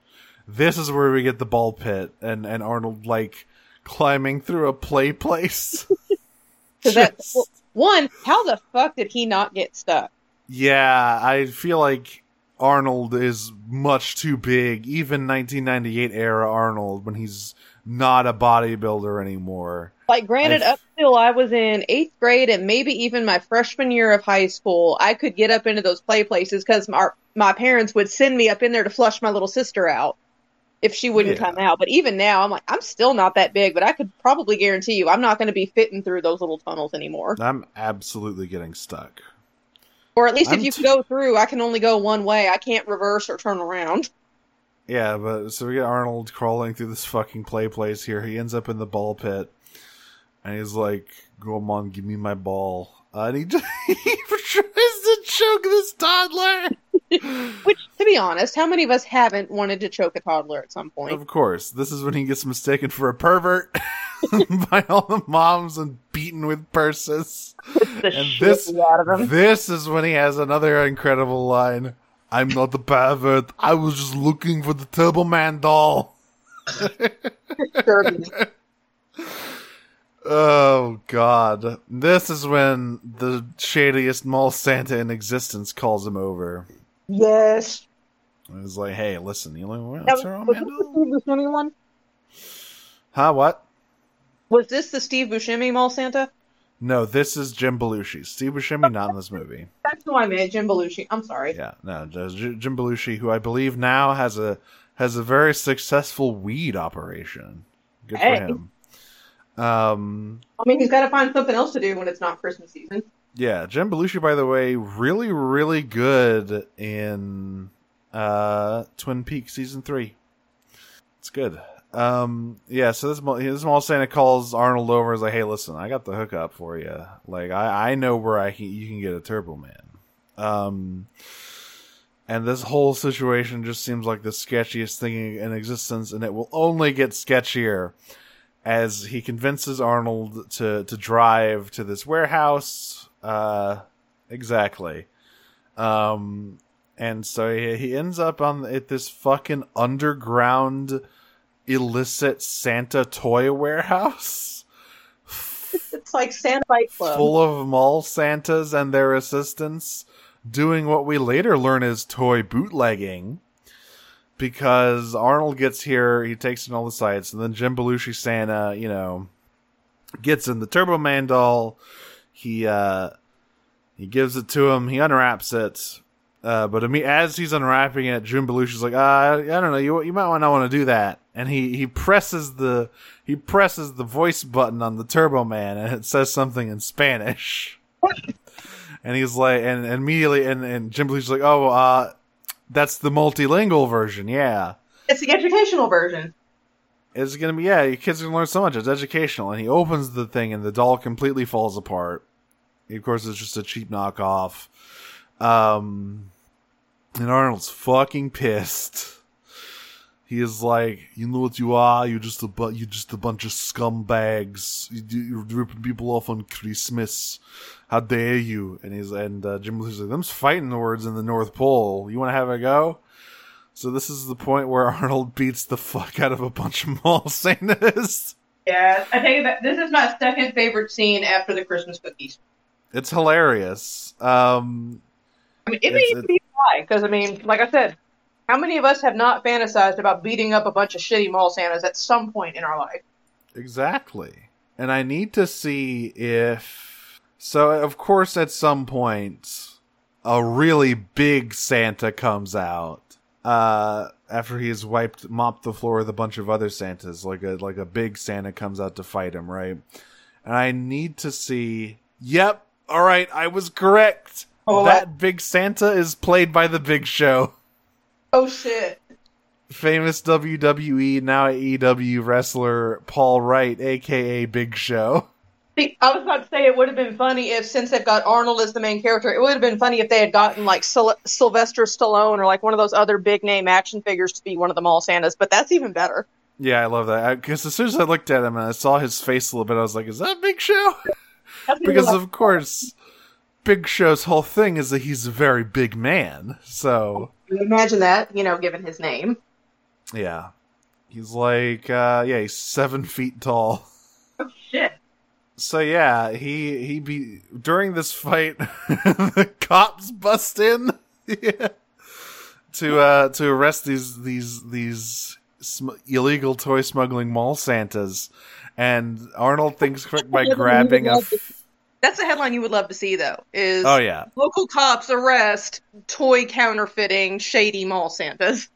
This is where we get the ball pit, and and Arnold like climbing through a play place. 'Cause that- well, one, how the fuck did he not get stuck? Yeah, I feel like Arnold is much too big, even 1998 era Arnold, when he's not a bodybuilder anymore. Like, granted, up till I was in eighth grade and maybe even my freshman year of high school, I could get up into those play places because my, my parents would send me up in there to flush my little sister out if she wouldn't Yeah. come out. But even now, I'm like, I'm still not that big, but I could probably guarantee you I'm not going to be fitting through those little tunnels anymore. I'm absolutely getting stuck. Or at least if I'm you t- go through, I can only go one way. I can't reverse or turn around. Yeah, but so we get Arnold crawling through this fucking play place here. He ends up in the ball pit, and he's like, "Go on, give me my ball." Uh, and he, just, he tries to choke this toddler. Which, to be honest, how many of us haven't wanted to choke a toddler at some point? Of course, this is when he gets mistaken for a pervert by all the moms and beaten with purses. And this, out of him. this is when he has another incredible line. I'm not a pervert. I was just looking for the Turbo Man doll. Oh God! This is when the shadiest mall Santa in existence calls him over. yes. And he's like, "Hey, listen, you That to was, Turbo was this the doll? Steve Buscemi one? Huh? What? Was this the Steve Buscemi Mall Santa? No, this is Jim Belushi. Steve Buscemi not in this movie. That's who I meant, Jim Belushi. I'm sorry. Yeah, no, Jim Belushi, who I believe now has a has a very successful weed operation. Good Hey. for him. Um, I mean, he's got to find something else to do when it's not Christmas season. yeah, Jim Belushi, by the way, really, really good in uh Twin Peaks season three. It's good. Um, yeah, so this this mall Santa calls Arnold over. and Is like, hey, listen, I got the hookup for you. Like, I I know where I can you can get a Turbo Man. Um, and this whole situation just seems like the sketchiest thing in existence, and it will only get sketchier as he convinces Arnold to to drive to this warehouse. Uh, exactly. Um, and so he, he ends up on at this fucking underground illicit Santa toy warehouse It's like Santa Fight Club. full of mall Santas and their assistants doing what we later learn is toy bootlegging. Because Arnold gets here, he takes in all the sights, and then Jim Belushi Santa, you know, gets in the Turbo Man doll. He uh he gives it to him, he unwraps it. Uh, but as he's unwrapping it, Jim Belushi's like, uh, I don't know, you you might not want to do that. And he, he presses the he presses the voice button on the Turbo Man, and it says something in Spanish. and he's like, and, and immediately, and, and Jim Belushi's like, oh, uh, that's the multilingual version, yeah. It's the educational version. It's gonna be yeah. Your kids are gonna learn so much. It's educational. And he opens the thing, and the doll completely falls apart. Of course, it's just a cheap knockoff. Um, and Arnold's fucking pissed. He is like, you know what you are? You're just a bu- you're just a bunch of scumbags. You, you're ripping people off on Christmas. How dare you? And he's and uh, Jim Belushi's like, them's fighting words in the North Pole. You want to have a go? So this is the point where Arnold beats the fuck out of a bunch of mall Santas. Yeah, I tell you that this is my second favorite scene after the Christmas cookies. It's hilarious. Um, I mean, it may be why, because I mean, like I said, how many of us have not fantasized about beating up a bunch of shitty mall Santas at some point in our life? Exactly. And I need to see if. So, of course, at some point, a really big Santa comes out. Uh, after he's wiped, mopped the floor with a bunch of other Santas, like a like a big Santa comes out to fight him, right? And I need to see. Yep, all right, I was correct. Oh, that big Santa is played by the Big Show Oh shit! famous WWE now AEW wrestler Paul Wright, aka Big Show. See, I was about to say it would have been funny if, since they've got Arnold as the main character, it would have been funny if they had gotten like Syl- Sylvester Stallone or like one of those other big name action figures to be one of the mall Santas. But that's even better. Yeah, I love that because as soon as I looked at him and I saw his face a little bit, I was like, "Is that Big Show?" Because of course, Big Show's whole thing is that he's a very big man. So imagine that, you know, given his name. yeah, he's like, uh, yeah, he's seven feet tall. Oh shit! So yeah, he he be during this fight, the cops bust in yeah, to uh to arrest these these these sm- illegal toy smuggling mall Santas, and Arnold thinks quick by grabbing a. F- That's the headline you would love to see, though. Is oh yeah, local cops arrest toy counterfeiting shady mall Santas.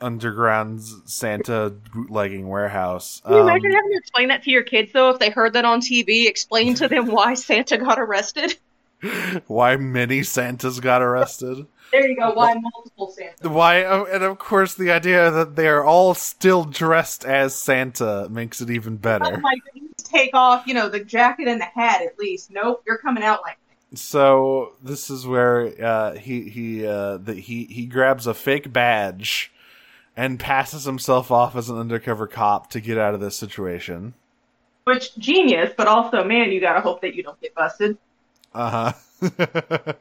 underground Santa bootlegging warehouse. Can you Um, imagine having to explain that to your kids, though, if they heard that on TV? Explain to them why Santa got arrested. why many Santas got arrested? There you go. Why multiple Santas? Why, oh, and of course, the idea that they are all still dressed as Santa makes it even Oh better. my goodness, take off, you know, the jacket and the hat at least. Nope, you're coming out like So this is where uh, he he uh, the, he he grabs a fake badge and passes himself off as an undercover cop to get out of this situation. which genius, but also, man, you gotta hope that you don't get busted. Uh huh.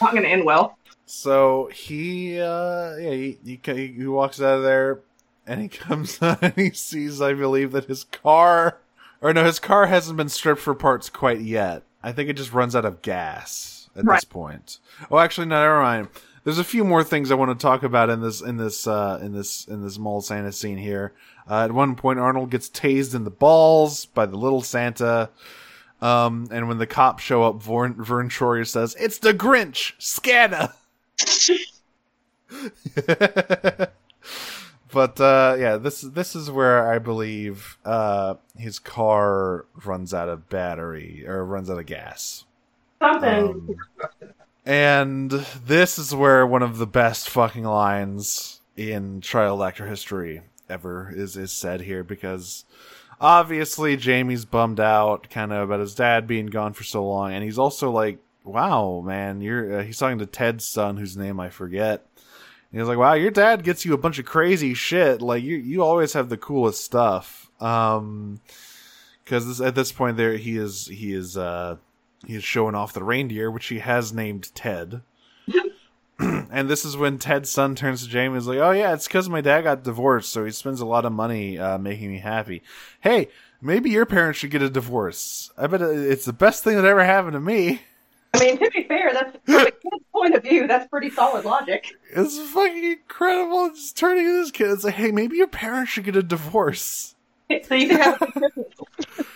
Not gonna end well. So he uh, yeah he, he he walks out of there and he comes and he sees I believe that his car or no his car hasn't been stripped for parts quite yet. I think it just runs out of gas at Right. this point. Oh, actually, no, never mind. There's a few more things I want to talk about in this in this uh, in this in this mall Santa scene here. Uh, at one point, Arnold gets tased in the balls by the little Santa. Um, and when the cops show up, Vern, Vern Troyer says, "It's the Grinch, scatter." but uh, yeah, this this is where I believe uh, his car runs out of battery or runs out of gas. Something. Um, and this is where one of the best fucking lines in trial actor history ever is is said here because obviously Jamie's bummed out kind of about his dad being gone for so long and he's also like wow man you're uh, he's talking to Ted's son whose name I forget and he's like wow your dad gets you a bunch of crazy shit like you you always have the coolest stuff um because at this point there he is he is uh he is showing off the reindeer, which he has named Ted. and this is when Ted's son turns to Jamie and is like, "Oh yeah, it's because my dad got divorced, so he spends a lot of money uh, making me happy. Hey, maybe your parents should get a divorce. I bet it's the best thing that ever happened to me. I mean, to be fair, that's from a kid's point of view. That's pretty solid logic. It's fucking incredible. Just turning to this kid, it's like, hey, maybe your parents should get a divorce. So you can have a good Christmas.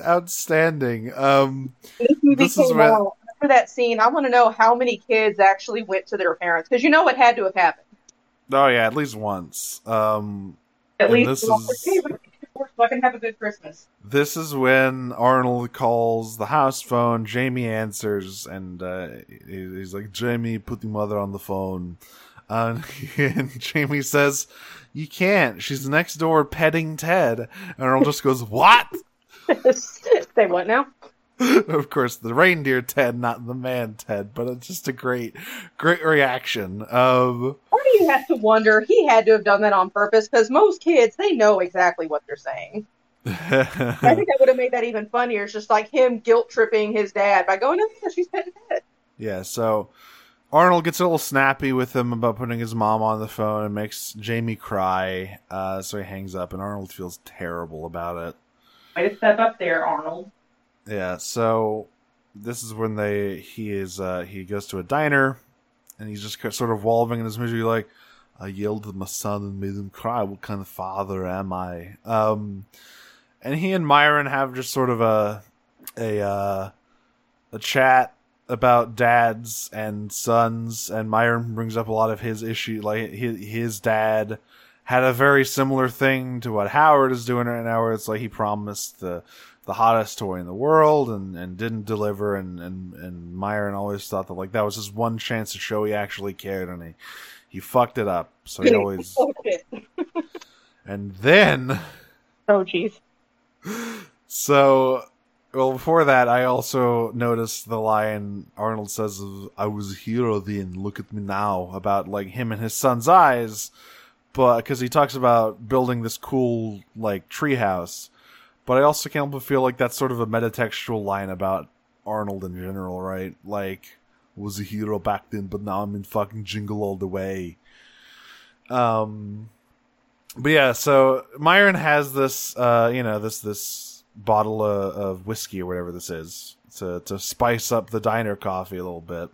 Outstanding. Um, This movie This is came after that scene. I want to know how many kids actually went to their parents because you know it had to have happened. oh yeah, at least once. Um, At least this is- hey, we- so I can have a good Christmas. This is when Arnold calls the house phone. Jamie answers, and uh, he's like, "Jamie, put your mother on the phone." Uh, and Jamie says, "You can't. She's next door petting Ted." And Arnold just goes, "What?" Say what now? of course, the reindeer Ted, not the man Ted, but it's just a great, great reaction. Um, Part of you has to wonder he had to have done that on purpose because most kids they know exactly what they're saying. I think that would have made that even funnier. It's just like him guilt tripping his dad by going, "Oh yeah, she's petting Ted." Yeah, so Arnold gets a little snappy with him about putting his mom on the phone and makes Jamie cry. Uh, so he hangs up, and Arnold feels terrible about it. Way to step up there, Arnold. Yeah, so this is when they he is uh he goes to a diner and he's just sort of wallowing in his misery like I yelled at my son and made him cry. What kind of father am I? Um and he and Myron have just sort of a a uh a chat about dads and sons and Myron brings up a lot of his issue like his dad had a very similar thing to what Howard is doing right now where it's like he promised the the hottest toy in the world and, and didn't deliver and, and, and Myron always thought that like that was his one chance to show he actually cared and he he fucked it up. So he always And then Oh jeez. So well before that I also noticed the line Arnold says I was a hero then, look at me now about like him and his son's eyes but because he talks about building this cool like treehouse but I also can't help but feel like that's sort of a metatextual line about Arnold in general, right? Like, was a hero back then, but now I'm in fucking Jingle All the Way. Um, but yeah, so Myron has this, uh, you know, this this bottle of, of whiskey or whatever this is to to spice up the diner coffee a little bit.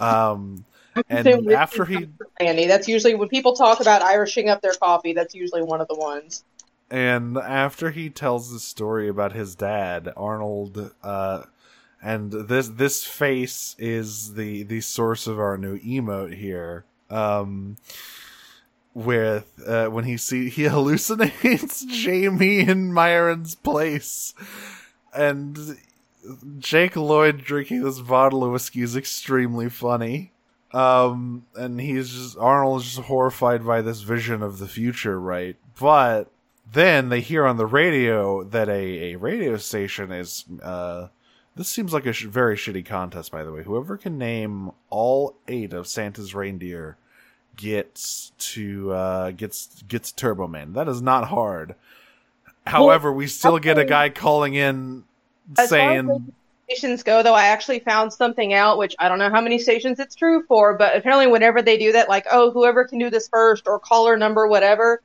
Um, and after he, Andy, that's usually when people talk about Irishing up their coffee. That's usually one of the ones. And after he tells the story about his dad, Arnold, uh, and this this face is the the source of our new emote here. Um, with uh, when he see he hallucinates Jamie in Myron's place, and Jake Lloyd drinking this bottle of whiskey is extremely funny. Um, and he's just Arnold's just horrified by this vision of the future, right? But then they hear on the radio that a, a radio station is uh this seems like a sh- very shitty contest by the way. Whoever can name all eight of santa's reindeer gets to uh gets gets turbo man. That is not hard. However we still get a guy calling in saying stations go though i actually found something out which i don't know how many stations it's true for but apparently whenever they do that like oh whoever can do this first or caller number whatever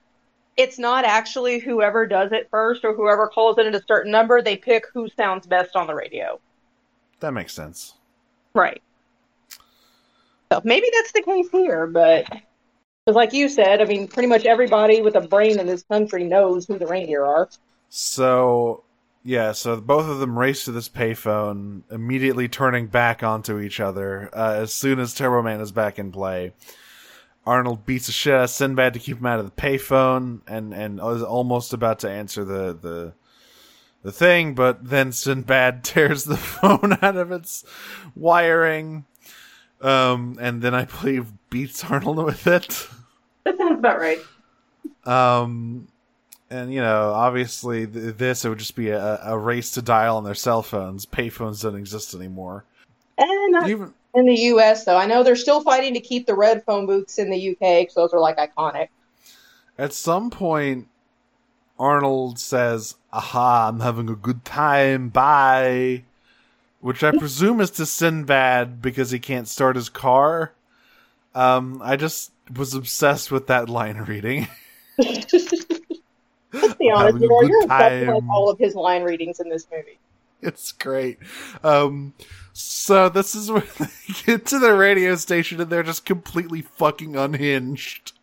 it's not actually whoever does it first or whoever calls it at a certain number. They pick who sounds best on the radio. That makes sense. Right. So maybe that's the case here, but because, like you said, I mean, pretty much everybody with a brain in this country knows who the reindeer are. So, yeah, so both of them race to this payphone, immediately turning back onto each other uh, as soon as Turbo Man is back in play. Arnold beats the shit out of Sinbad to keep him out of the payphone, and and is almost about to answer the the the thing, but then Sinbad tears the phone out of its wiring, um, and then I believe beats Arnold with it. That sounds about right. Um, and you know, obviously, th- this it would just be a, a race to dial on their cell phones. Payphones don't exist anymore. And even in the U.S. though. I know they're still fighting to keep the red phone booths in the U.K. because those are like iconic. At some point, Arnold says, "Aha! I'm having a good time. Bye." Which I presume is to Sinbad because he can't start his car. Um, I just was obsessed with that line reading. Let's be honest, you know, you're obsessed with like all of his line readings in this movie. It's great. Um, so this is when they get to the radio station and they're just completely fucking unhinged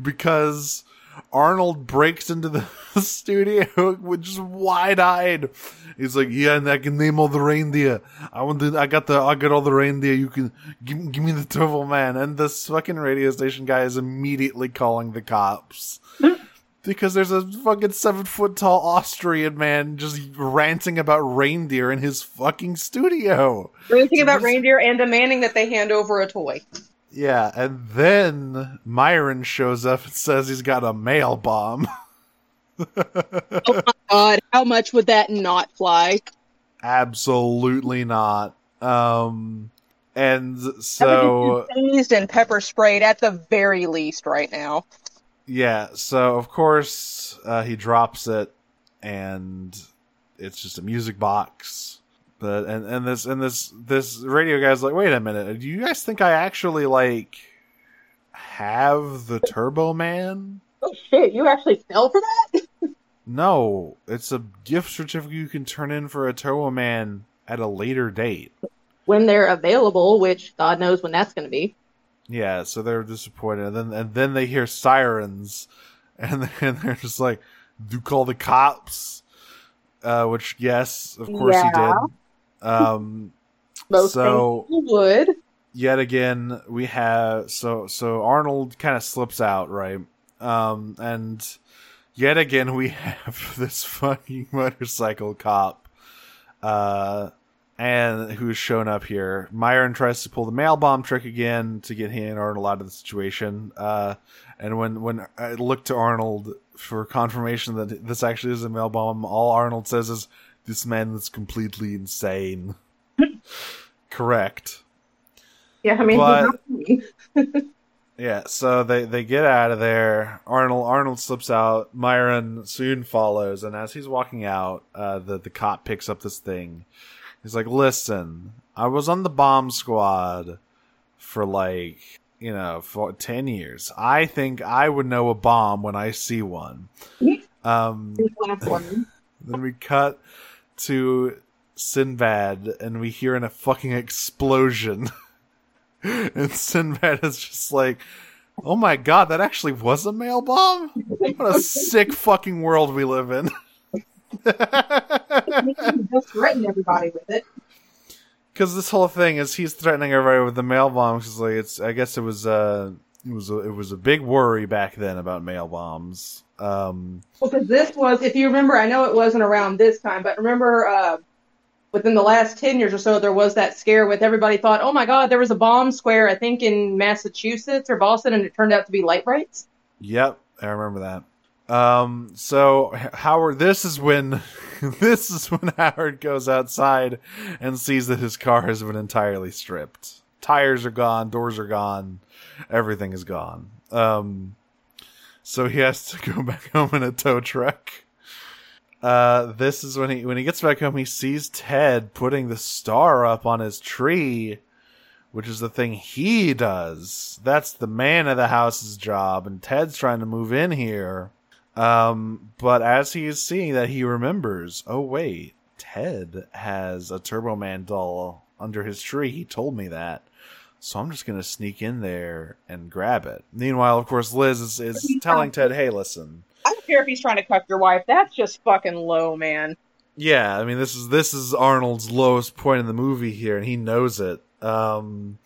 because Arnold breaks into the studio with just wide eyed. He's like, "Yeah, and I can name all the reindeer. I want the, I got the, I got all the reindeer. You can give, give me the Turbo Man." And this fucking radio station guy is immediately calling the cops because there's a fucking seven foot tall Austrian man just ranting about reindeer in his fucking studio. Ranting about reindeer and demanding that they hand over a toy. Yeah, and then Myron shows up and says he's got a mail bomb. oh my god, how much would that not fly? Absolutely not. Um and so tased and pepper sprayed at the very least right now yeah, so of course uh, he drops it, and it's just a music box. But and and this and this this radio guy's like, wait a minute, do you guys think I actually like have the Turbo Man? Oh shit, you actually fell for that? No, it's a gift certificate you can turn in for a Turbo Man at a later date. When they're available, which God knows when that's going to be. Yeah, so they're disappointed, and then and then they hear sirens, and then they're just like, "Do call the cops?" Uh, which yes, of course Yeah. he did. Um, Most So- would. yet again we have so so Arnold kind of slips out, right? Um, and yet again we have this fucking motorcycle cop, uh, and who's shown up here. Myron tries to pull the mail bomb trick again to get and Arnold out of the situation. Uh, and when when I look to Arnold for confirmation that this actually is a mail bomb, all Arnold says is, "This man is completely insane." Correct. Yeah, I mean, But- Yeah, so they they get out of there. Arnold Arnold slips out. Myron soon follows, and as he's walking out, uh, the the cop picks up this thing. He's like, "Listen, I was on the bomb squad for like you know for ten years. I think I would know a bomb when I see one." Um, his last one. then we cut to Sinbad, and we hear in a fucking explosion. and Sinbad is just like, "Oh my god, that actually was a mail bomb! What a sick fucking world we live in." just threaten everybody with it. Because this whole thing is he's threatening everybody with the mail bombs. Like it's, I guess it was, uh, it was, a, it was a big worry back then about mail bombs. Um, Well, because this was, if you remember, I know it wasn't around this time, but remember, uh, within the last 10 years or so, there was that scare with everybody thought, oh my God, there was a bomb square, I think in Massachusetts or Boston, and it turned out to be light brights. Yep, I remember that. Um, so Howard, this is when, this is when Howard goes outside and sees that his car has been entirely stripped. Tires are gone, doors are gone, everything is gone. Um, so he has to go back home in a tow truck. Uh, this is when he when he gets back home, he sees Ted putting the star up on his tree, which is the thing he does. That's the man of the house's job, and Ted's trying to move in here. Um, but as he is seeing that, he remembers, oh wait, Ted has a Turbo Man doll under his tree. He told me that. So I'm just gonna sneak in there and grab it. Meanwhile, of course, Liz is, is telling Ted, "Hey, listen, I don't care if he's trying to cuck your wife. That's just fucking low, man. Yeah, I mean this is this is Arnold's lowest point in the movie here, and he knows it. Um,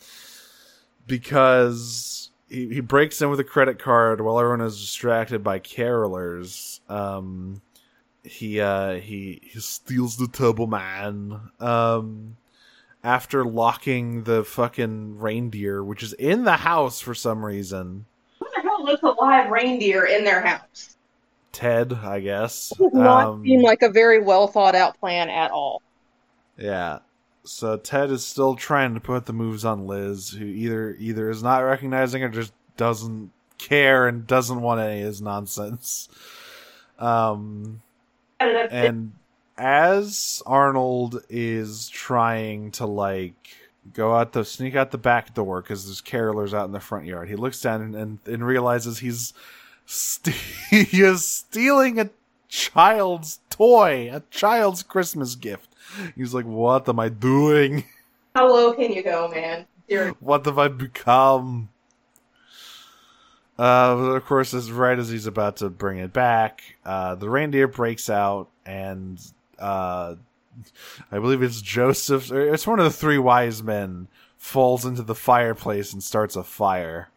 because he, he breaks in with a credit card while everyone is distracted by carolers. Um, he uh he he steals the Turbo Man. Um, after locking the fucking reindeer, which is in the house for some reason. Who the hell lets a live reindeer in their house? Ted, I guess. Does not Um, seem like a very well thought out plan at all. Yeah. So Ted is still trying to put the moves on Liz, who either either is not recognizing or just doesn't care and doesn't want any of his nonsense. Um, and as Arnold is trying to like go out the sneak out the back door because there's carolers out in the front yard, he looks down and and, and realizes he's st- he is stealing a child's toy, a child's Christmas gift. He's like, "What am I doing? How low can you go, man? Seriously. What have I become?" Uh, of course, as right as he's about to bring it back, uh, the reindeer breaks out, and uh, I believe it's Joseph. Or it's one of the three wise men falls into the fireplace and starts a fire.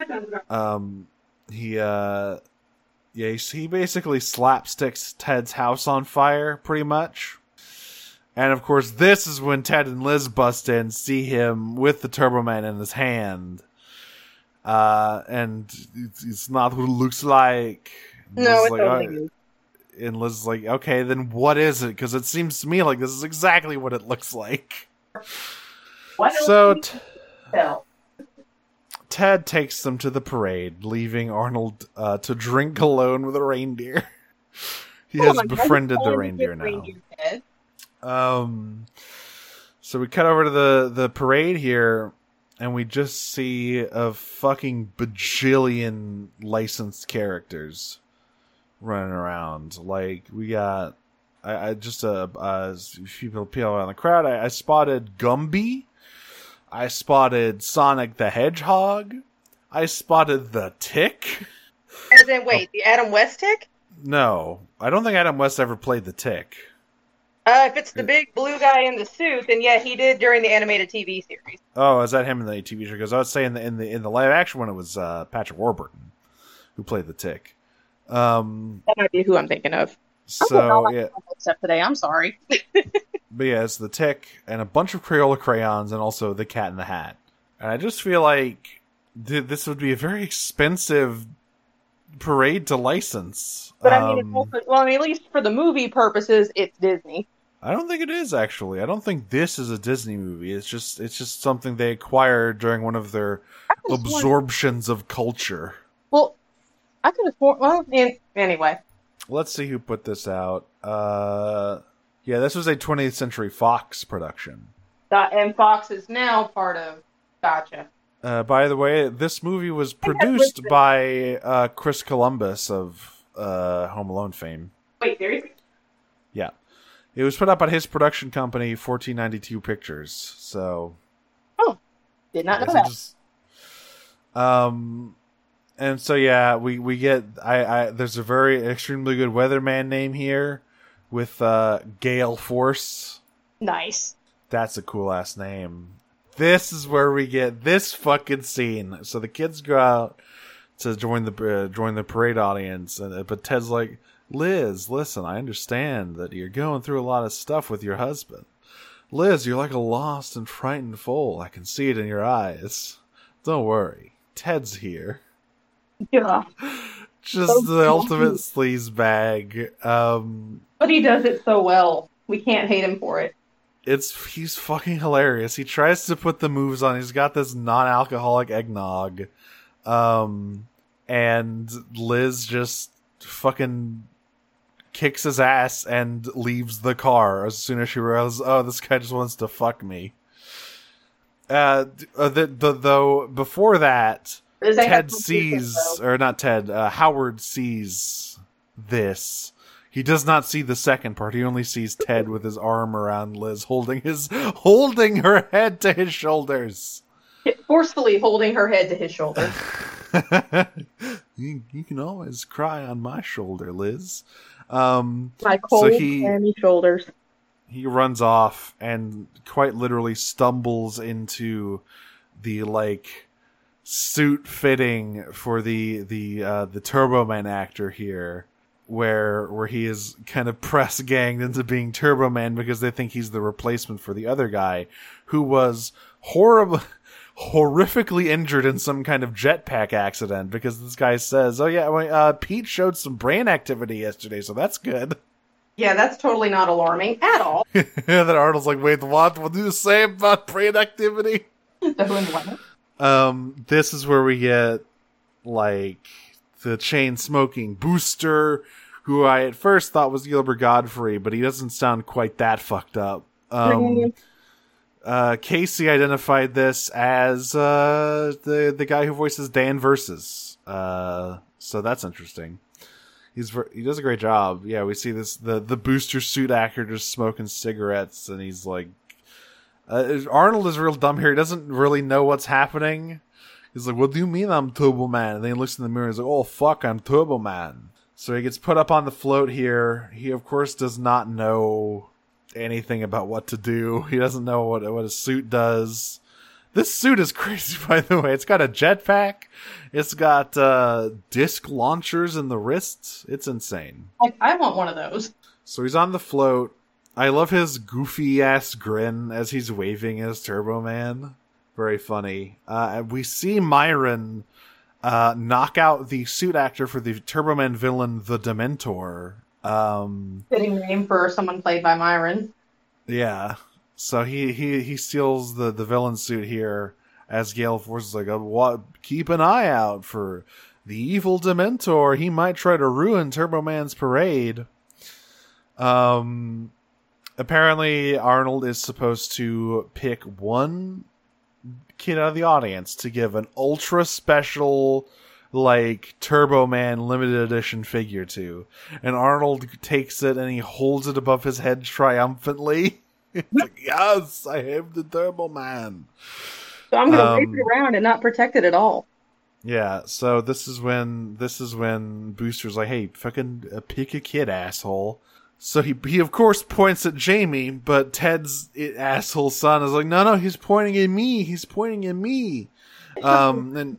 Um, he uh, yeah, he, he basically slapsticks Ted's house on fire, pretty much. And of course, this is when Ted and Liz bust in, see him with the Turbo Man in his hand. Uh, and it's, it's not what it looks like. No, Liz it's like, totally "Oh," and Liz is like, okay, then what is it? Because it seems to me like this is exactly what it looks like. What else So, you t- Ted takes them to the parade, leaving Arnold uh, to drink alone with a reindeer. he Oh has my God, befriended the call him a reindeer now. reindeer, Ted? Um, so we cut over to the the parade here, and we just see a fucking bajillion licensed characters. running around. Like we got, I, I just uh, uh people people around the crowd. I, I spotted Gumby. I spotted Sonic the Hedgehog. I spotted the Tick. As in, wait, the Adam West tick? No, I don't think Adam West ever played the Tick. Uh, if it's the big blue guy in the suit, then yeah, he did during the animated TV series. Oh, is that him in the TV show? Because I was saying the, in the in the live action one, it was uh, Patrick Warburton who played the Tick. Um, That might be who I'm thinking of. so yeah, Except today, I'm sorry. but yeah, it's the Tick and a bunch of Crayola crayons, and also the Cat in the Hat. And I just feel like th- this would be a very expensive parade to license. But I mean, it's Um, also, well, I mean, at least for the movie purposes, it's Disney. I don't think it is actually. I don't think this is a Disney movie. It's just it's just something they acquired during one of their absorptions of culture. Well, I could have sworn. Well, anyway, Let's see who put this out. Uh, yeah, this was a 20th Century Fox production. And Fox is now part of. Gotcha. Uh, by the way, this movie was produced by uh, Chris Columbus of uh, Home Alone fame. Wait, seriously? It was put up by his production company, 1492 Pictures. So oh, Did not know that. just- um, and so yeah, we we get I I there's a very extremely good weatherman name here with uh Gale Force. Nice. That's a cool ass name. This is where we get this fucking scene. So the kids go out to join the uh, join the parade audience, and but Ted's like, Liz, listen, I understand that you're going through a lot of stuff with your husband. Liz, you're like a lost and frightened foal. I can see it in your eyes. Don't worry, Ted's here. Yeah. Just So the ultimate sleaze bag. Um, But he does it so well. We can't hate him for it. it's he's fucking hilarious. He tries to put the moves on. He's got this non-alcoholic eggnog, um, and Liz just fucking kicks his ass and leaves the car as soon as she realizes, oh, this guy just wants to fuck me. Uh, uh the, the though before that, Ted sees, or not Ted, uh, Howard sees this. He does not see the second part. He only sees Ted with his arm around Liz, holding his holding her head to his shoulders. forcefully holding her head to his shoulder. you, you can always cry on my shoulder, Liz. Um, My cold, he- clammy shoulders. he runs off and quite literally stumbles into the like suit fitting for the the uh the turbo man actor here where where he is kind of press ganged into being turbo man because they think he's the replacement for the other guy who was horrible horrifically injured in some kind of jetpack accident because this guy says oh yeah uh pete showed some brain activity yesterday so that's good Yeah, that's totally not alarming at all. yeah, then Arnold's like, wait, what? We'll do the same about brain activity. The who and what. Um, this is where we get, like, the chain smoking booster, who I at first thought was Gilbert Gottfried, but he doesn't sound quite that fucked up. Um, uh, Casey identified this as, uh, the, the guy who voices Dan Versus. Uh, so that's interesting. He's he does a great job. Yeah, we see this the the booster suit actor just smoking cigarettes, and he's like, uh, Arnold is real dumb here. He doesn't really know what's happening. He's like, "What do you mean I'm Turbo Man?" And then he looks in the mirror. and He's like, "Oh fuck, I'm Turbo Man." So he gets put up on the float here. He of course does not know anything about what to do. He doesn't know what what a suit does. This suit is crazy, by the way. It's got a jetpack. It's got uh, disc launchers in the wrists. It's insane. Like, I want one of those. So he's on the float. I love his goofy ass grin as he's waving his Turbo Man. Very funny. Uh, we see Myron uh, knock out the suit actor for the Turbo Man villain, the Dementor. Um, Fitting name for someone played by Myron. yeah. So he, he, he steals the, the villain suit here as Gale Force is like, oh, what, keep an eye out for the evil Dementor. He might try to ruin Turbo Man's parade. Um, apparently Arnold is supposed to pick one kid out of the audience to give an ultra special like Turbo Man limited edition figure to. And Arnold takes it and he holds it above his head triumphantly. like, yes, I have the Turbo Man. So I'm gonna um, wave it around and not protect it at all. Yeah, so this is when this is when Booster's like, "Hey, fucking uh, pick a kid, asshole." So he he of course points at Jamie, but Ted's it, asshole son is like, "No, no, he's pointing at me. He's pointing at me." Um, and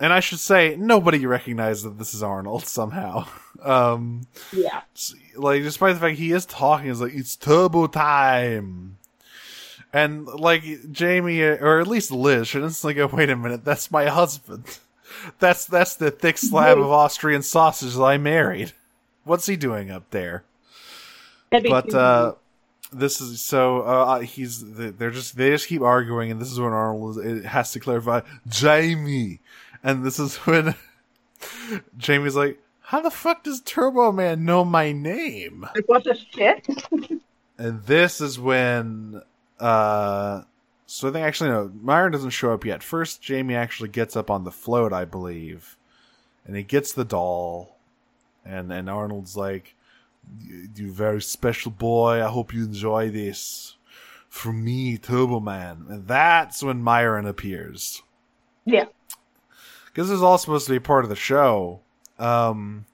and I should say nobody recognized that this is Arnold somehow. Um, yeah, like despite the fact he is talking, is like it's turbo time. And like Jamie, or at least Liz, should instantly go, "Wait a minute, that's my husband." That's that's the thick slab of Austrian sausage that I married. What's he doing up there? But uh, this is so uh, he's they're just they just keep arguing, and this is when Arnold it has to clarify Jamie, and this is when Jamie's like, "How the fuck does Turbo Man know my name?" Like, what the shit? and this is when uh so I think actually no, Myron doesn't show up yet. First, Jamie actually gets up on the float, I believe, and he gets the doll, and and Arnold's like, "You very special boy. I hope you enjoy this." From me, Turbo Man, and that's when Myron appears. Yeah, because this is all supposed to be part of the show. Um,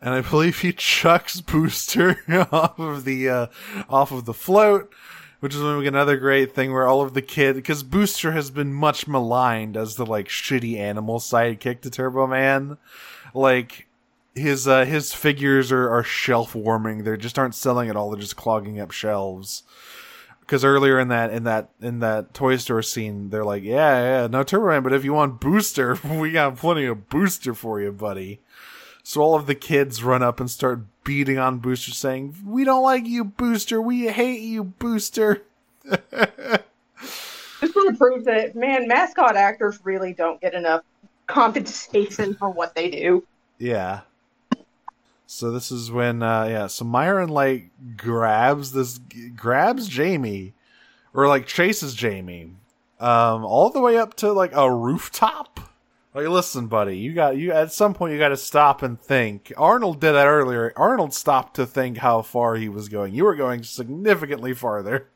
and I believe he chucks Booster off of the uh, off of the float which is when we get another great thing where all of the kid because Booster has been much maligned as the like shitty animal sidekick to Turbo Man. Like his uh, his figures are, are shelf warming. They just aren't selling at all. They're just clogging up shelves. Because earlier in that in that in that toy store scene, they're like, "Yeah, yeah, no Turbo Man, but if you want Booster, we got plenty of Booster for you, buddy." So all of the kids run up and start beating on Booster, saying, "We don't like you, Booster. We hate you, Booster." this sort of proves that man, mascot actors really don't get enough compensation for what they do. Yeah. So this is when, uh, yeah. So Myron like grabs this, grabs Jamie, or like chases Jamie, um, all the way up to like a rooftop like, listen, buddy, you got you at some point you got to stop and think. Arnold did that earlier. Arnold stopped to think how far he was going. You were going significantly farther.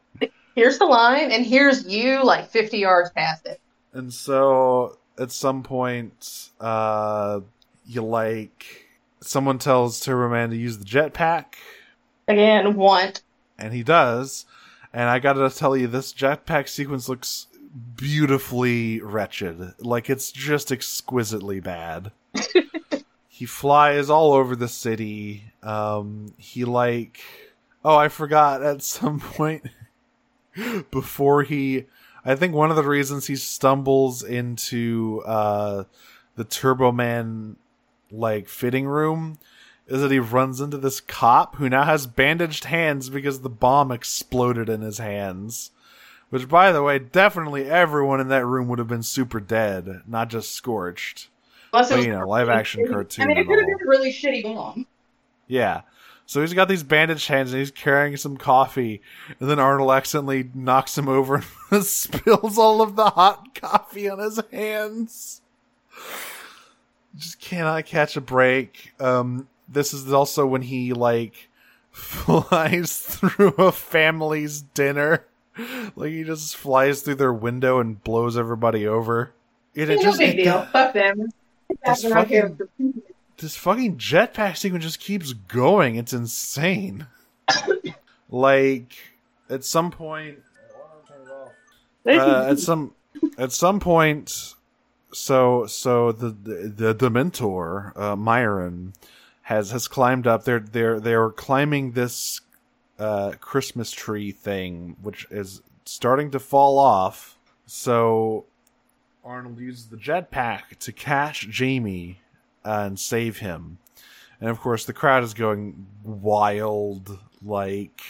Here's the line, and here's you like 50 yards past it. And so, at some point, uh, you like someone tells Turboman to use the jetpack. Again, want. And he does. And I gotta tell you, this jetpack sequence looks beautifully wretched. Like it's just exquisitely bad. he flies all over the city. Um, he like, oh, I forgot at some point before he, I think one of the reasons he stumbles into uh, the Turbo Man like fitting room is that he runs into this cop who now has bandaged hands because the bomb exploded in his hands. Which, by the way, definitely everyone in that room would have been super dead, not just scorched. but, you know, live action cartoon. I mean, it could have been a really shitty bomb. Yeah. So he's got these bandaged hands and he's carrying some coffee, and then Arnold accidentally knocks him over and spills all of the hot coffee on his hands. Just cannot catch a break. Um, this is also when he like flies through a family's dinner like he just flies through their window and blows everybody over. It, it just, no big it, deal. Fuck them. This fucking, this fucking jetpack sequence just keeps going. It's insane. like at some point, uh, at some at some point, so so the the, the Dementor, uh, Myron, has has climbed up. They're they're they're climbing this uh, Christmas tree thing, which is starting to fall off. So Arnold uses the jetpack to catch Jamie uh, and save him. And of course, the crowd is going wild. Like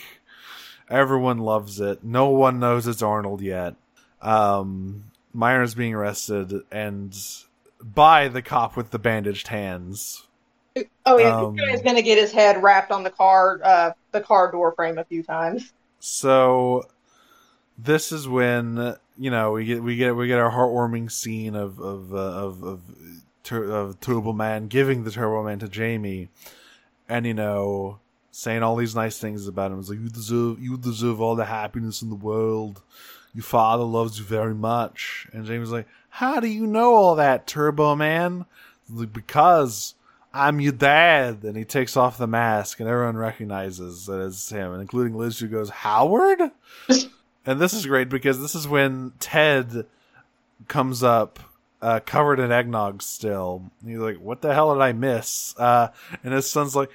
everyone loves it. No one knows it's Arnold yet. Um, is being arrested and by the cop with the bandaged hands Oh yeah, um, this guy's gonna get his head wrapped on the car, uh, the car door frame a few times. So, this is when you know we get we get we get our heartwarming scene of of uh, of, of Tur- of Turbo Man, giving the Turbo Man to Jamie, and you know, saying all these nice things about him. It's like you deserve, you deserve all the happiness in the world. Your father loves you very much. And Jamie's like, how do you know all that, Turbo Man? Like, because I'm your dad. And he takes off the mask, and everyone recognizes that it's him, including Liz, who goes, Howard? and this is great because this is when Ted comes up uh, covered in eggnog still. He's like, "What the hell did I miss?" Uh, and his son's like,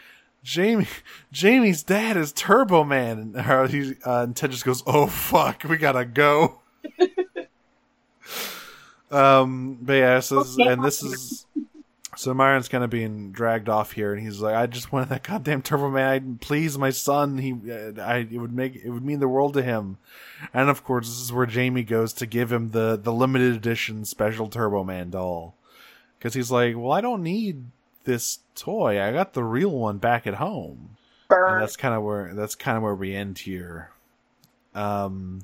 "Jamie, Jamie's dad is Turbo Man," and, uh, he, uh, and Ted just goes, "Oh fuck, we gotta go." um, but yeah, so this, and this is so Myron's kind of being dragged off here, and he's like, "I just wanted that goddamn Turbo Man. I'd please my son. He, I, it would make it would mean the world to him." And of course, this is where Jamie goes to give him the the limited edition special Turbo Man doll, because he's like, "Well, I don't need this toy. I got the real one back at home." And that's kind of where that's kind of where we end here. Um,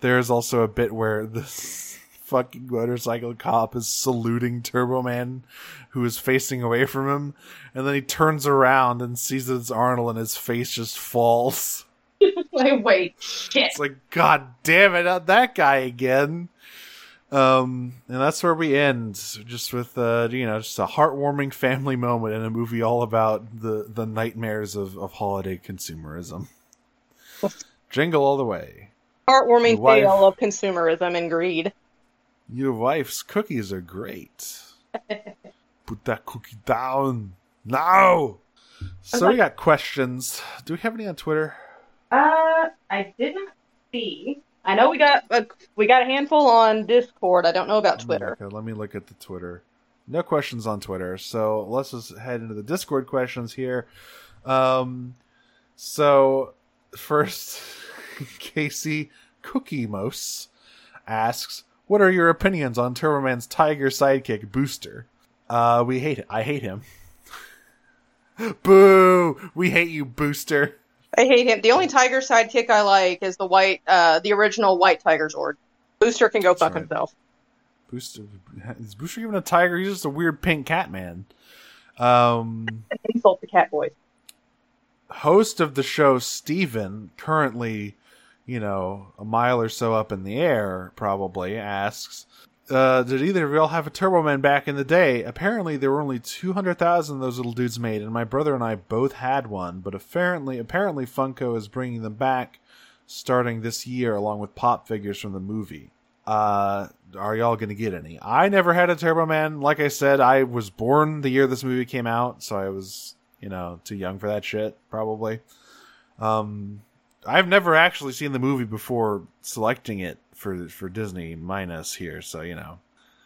there's also a bit where this fucking motorcycle cop is saluting Turbo Man, who is facing away from him, and then he turns around and sees that it's Arnold, and his face just falls. like, wait, shit. It's like, God damn it, not that guy again. Um, and that's where we end, just with uh, you know, just a heartwarming family moment in a movie all about the the nightmares of of holiday consumerism. Jingle all the way. Heartwarming wife- tale of consumerism and greed. Your wife's cookies are great. Put that cookie down now. So we got questions. Do we have any on Twitter? Uh, I didn't see. I know we got a, we got a handful on Discord. I don't know about Twitter. Okay, let me look at the Twitter. No questions on Twitter. So let's just head into the Discord questions here. Um, so first, Casey Cookie Mose asks, "What are your opinions on Turboman's Tiger sidekick Booster?" Uh, we hate it. I hate him. Boo! We hate you, Booster. I hate him. The only tiger sidekick I like is the white, uh, the original white Tiger Zord. Booster can go fuck right. himself. Booster is Booster even a tiger? He's just a weird pink cat man. Um, Insult the cat boys. host of the show, Steven, currently, you know, a mile or so up in the air, probably asks, uh, "Did either of y'all have a Turbo Man back in the day? Apparently, there were only two hundred thousand those little dudes made, and my brother and I both had one. But apparently, apparently, Funko is bringing them back starting this year, along with pop figures from the movie." uh are y'all gonna get any i never had a turbo man like i said i was born the year this movie came out so i was you know too young for that shit probably um i've never actually seen the movie before selecting it for for disney minus here so you know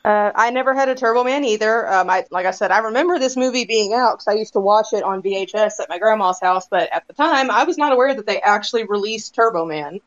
Uh, I never had a Turbo Man either. Um, I, like I said, I remember this movie being out because I used to watch it on VHS at my grandma's house. But at the time, I was not aware that they actually released Turbo Man.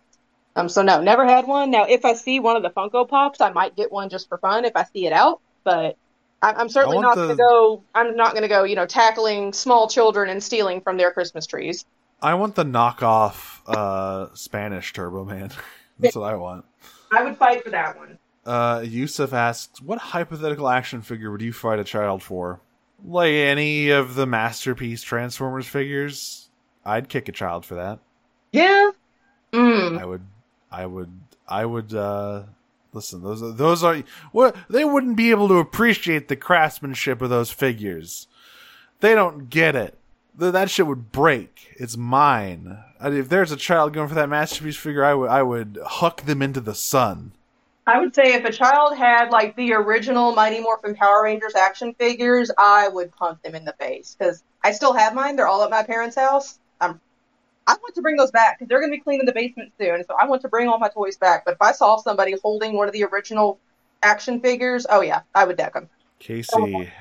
Um, so no, never had one. Now, if I see one of the Funko Pops, I might get one just for fun if I see it out. But I, I'm certainly I not want going to go. I'm not going to go. You know, tackling small children and stealing from their Christmas trees. i want the knockoff uh spanish turbo man that's what i want I would fight for that one. Uh, Yusuf asks, "What hypothetical action figure would you fight a child for? Like any of the masterpiece Transformers figures? I'd kick a child for that. Yeah. Mm. I would, I would, I would. uh Listen, those are, those are what they wouldn't be able to appreciate the craftsmanship of those figures. They don't get it. That shit would break. It's mine. If there's a child going for that masterpiece figure, I would, I would huck them into the sun. I would say if a child had like the original Mighty Morphin Power Rangers action figures, I would punch them in the face because I still have mine. They're all at my parents' house. I'm, I want to bring those back because they're going to be cleaning the basement soon. So I want to bring all my toys back. But if I saw somebody holding one of the original action figures, oh yeah, I would deck them. Casey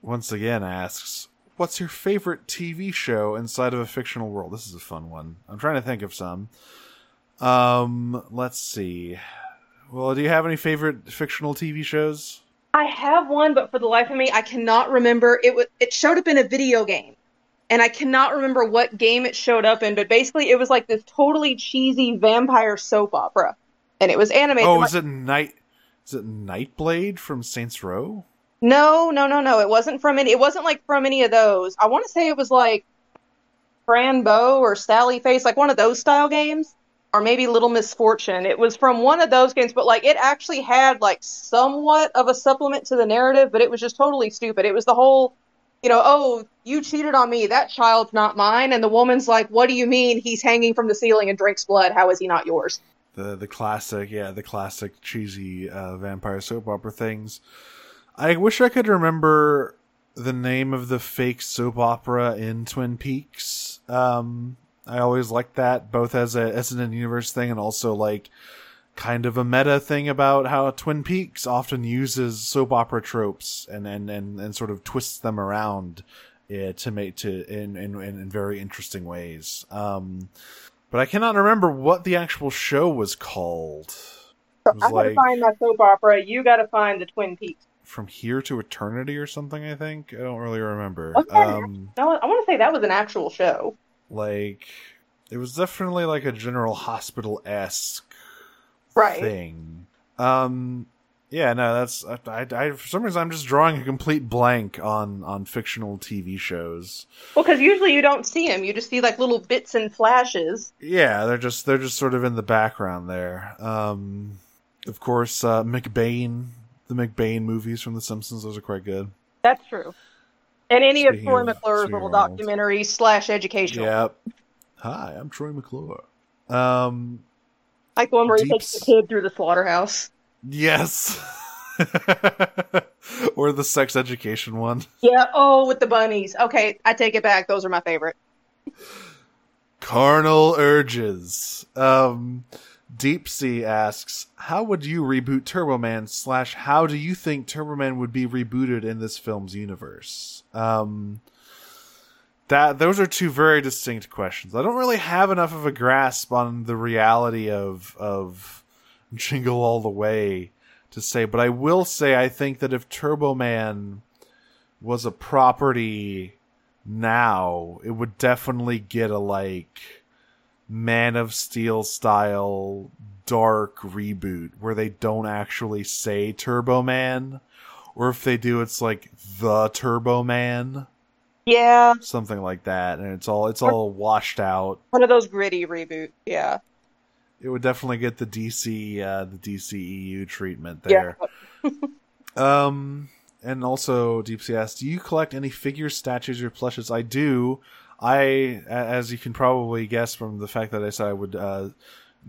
once again asks, "What's your favorite TV show inside of a fictional world?" This is a fun one. I'm trying to think of some. Um, let's see. Well, do you have any favorite fictional TV shows? I have one, but for the life of me, I cannot remember. It was it showed up in a video game, and I cannot remember what game it showed up in. But basically, it was like this totally cheesy vampire soap opera, and it was animated. Oh, like- is it Night? Is it Nyte Blayde from Saints Row? No, no, no, no. It wasn't from any. It wasn't like from any of those. I want to say it was like Fran Bow or Sally Face, like one of those style games, or maybe Little Misfortune. It was from one of those games, but like it actually had like somewhat of a supplement to the narrative, but it was just totally stupid. It was the whole, you know, oh, you cheated on me. That child's not mine. And the woman's like, what do you mean? He's hanging from the ceiling and drinks blood. How is he not yours? The the classic, yeah, the classic cheesy uh, vampire soap opera things. I wish I could remember the name of the fake soap opera in Twin Peaks. Um, I always liked that, both as a as an universe thing and also like kind of a meta thing about how Twin Peaks often uses soap opera tropes and and and, and sort of twists them around uh, to make to in, in in very interesting ways. Um, but I cannot remember what the actual show was called. So I gotta like, find that soap opera. You gotta find the Twin Peaks from here to eternity or something. I think I don't really remember. Okay. Um, I want to say that was an actual show. Like it was definitely like a General Hospital esque right. thing. Um, yeah, no, that's I, I, I, For some reason, I'm just drawing a complete blank on on fictional TV shows. Well, because usually you don't see them; you just see like little bits and flashes. Yeah, they're just they're just sort of in the background there. Um, of course, uh, McBain the McBain movies from The Simpsons. Those are quite good. That's true. And any Speaking of Troy McClure's little documentary slash educational. Yep. Hi, I'm Troy McClure. Um, like the one where he takes the kid through the slaughterhouse. Yes. or the sex education one. Yeah. Oh, with the bunnies. Okay, I take it back. Those are my favorite. Carnal urges. Um, Deep Sea asks, "How would you reboot Turboman?" Slash, how do you think Turboman would be rebooted in this film's universe? Um, that those are two very distinct questions. I don't really have enough of a grasp on the reality of of Jingle All the Way to say, but I will say I think that if Turboman was a property now, it would definitely get a like Man of Steel style dark reboot where they don't actually say Turbo Man, or if they do, it's like the Turbo Man. Yeah, something like that, and it's all it's all washed out. One of those gritty reboots. Yeah, it would definitely get the DC uh, the DCEU treatment there. Yeah. um, and also Deep Sea asks, do you collect any figures, statues, or plushes? I do. I, as you can probably guess from the fact that I said I would uh,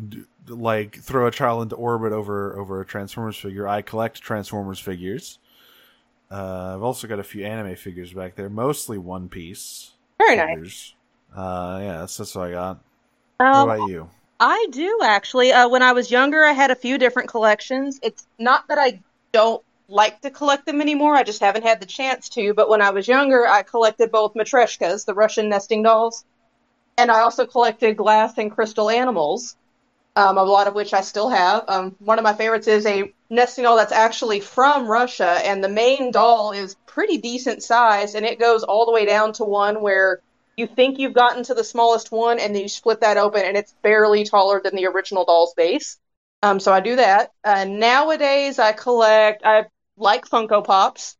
d- like throw a child into orbit over over a Transformers figure, I collect Transformers figures. Uh, I've also got a few anime figures back there, mostly One Piece. Very figures. nice. Uh, yeah, that's, that's what I got. Um, what about you? I do actually. Uh, when I was younger, I had a few different collections. It's not that I don't like to collect them anymore. I just haven't had the chance to. But when I was younger, I collected both matryoshkas, the Russian nesting dolls, and I also collected glass and crystal animals, um, a lot of which I still have. Um, one of my favorites is a nesting doll that's actually from Russia, and the main doll is pretty decent size, and it goes all the way down to one where you think you've gotten to the smallest one, and then you split that open, and it's barely taller than the original doll's base. Um, so I do that. Uh, nowadays, I collect. I like Funko Pops,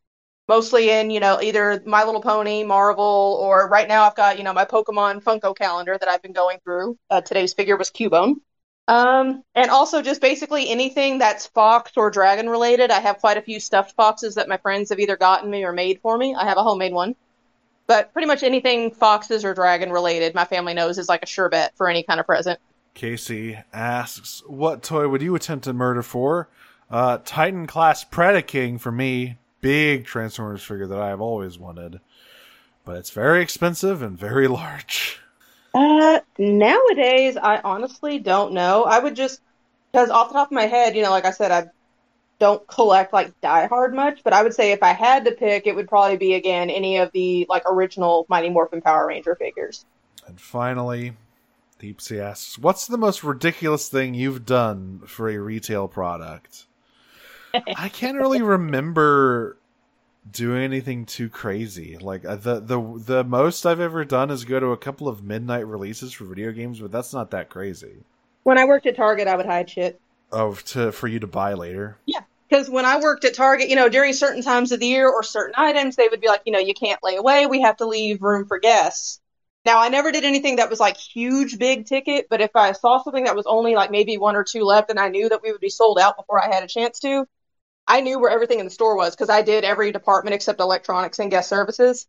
mostly in, you know, either My Little Pony, Marvel, or right now I've got, you know, my Pokemon Funko calendar that I've been going through. Uh, today's figure was Cubone. Um, and also just basically anything that's Fox or Dragon related. I have quite a few stuffed foxes that my friends have either gotten me or made for me. I have a homemade one. But pretty much anything Foxes or Dragon related, my family knows is like a sure bet for any kind of present. Casey asks, What toy would you attempt to murder for? Uh, Titan class Predaking for me. Big Transformers figure that I have always wanted. But it's very expensive and very large. Uh, nowadays, I honestly don't know. I would just, because off the top of my head, you know, like I said, I don't collect like Die Hard much, but I would say if I had to pick, it would probably be again any of the like original Mighty Morphin Power Ranger figures. And finally, Deep Sea asks, "What's the most ridiculous thing you've done for a retail product?" I can't really remember doing anything too crazy. Like uh, the the the most I've ever done is go to a couple of midnight releases for video games, but that's not that crazy. When I worked at Target, I would hide shit. Oh, to for you to buy later. Yeah, Because when I worked at Target, you know, during certain times of the year or certain items, they would be like, you know, you can't lay away. We have to leave room for guests. Now, I never did anything that was like huge, big ticket, but if I saw something that was only like maybe one or two left and I knew that we would be sold out before I had a chance to, I knew where everything in the store was because I did every department except electronics and guest services.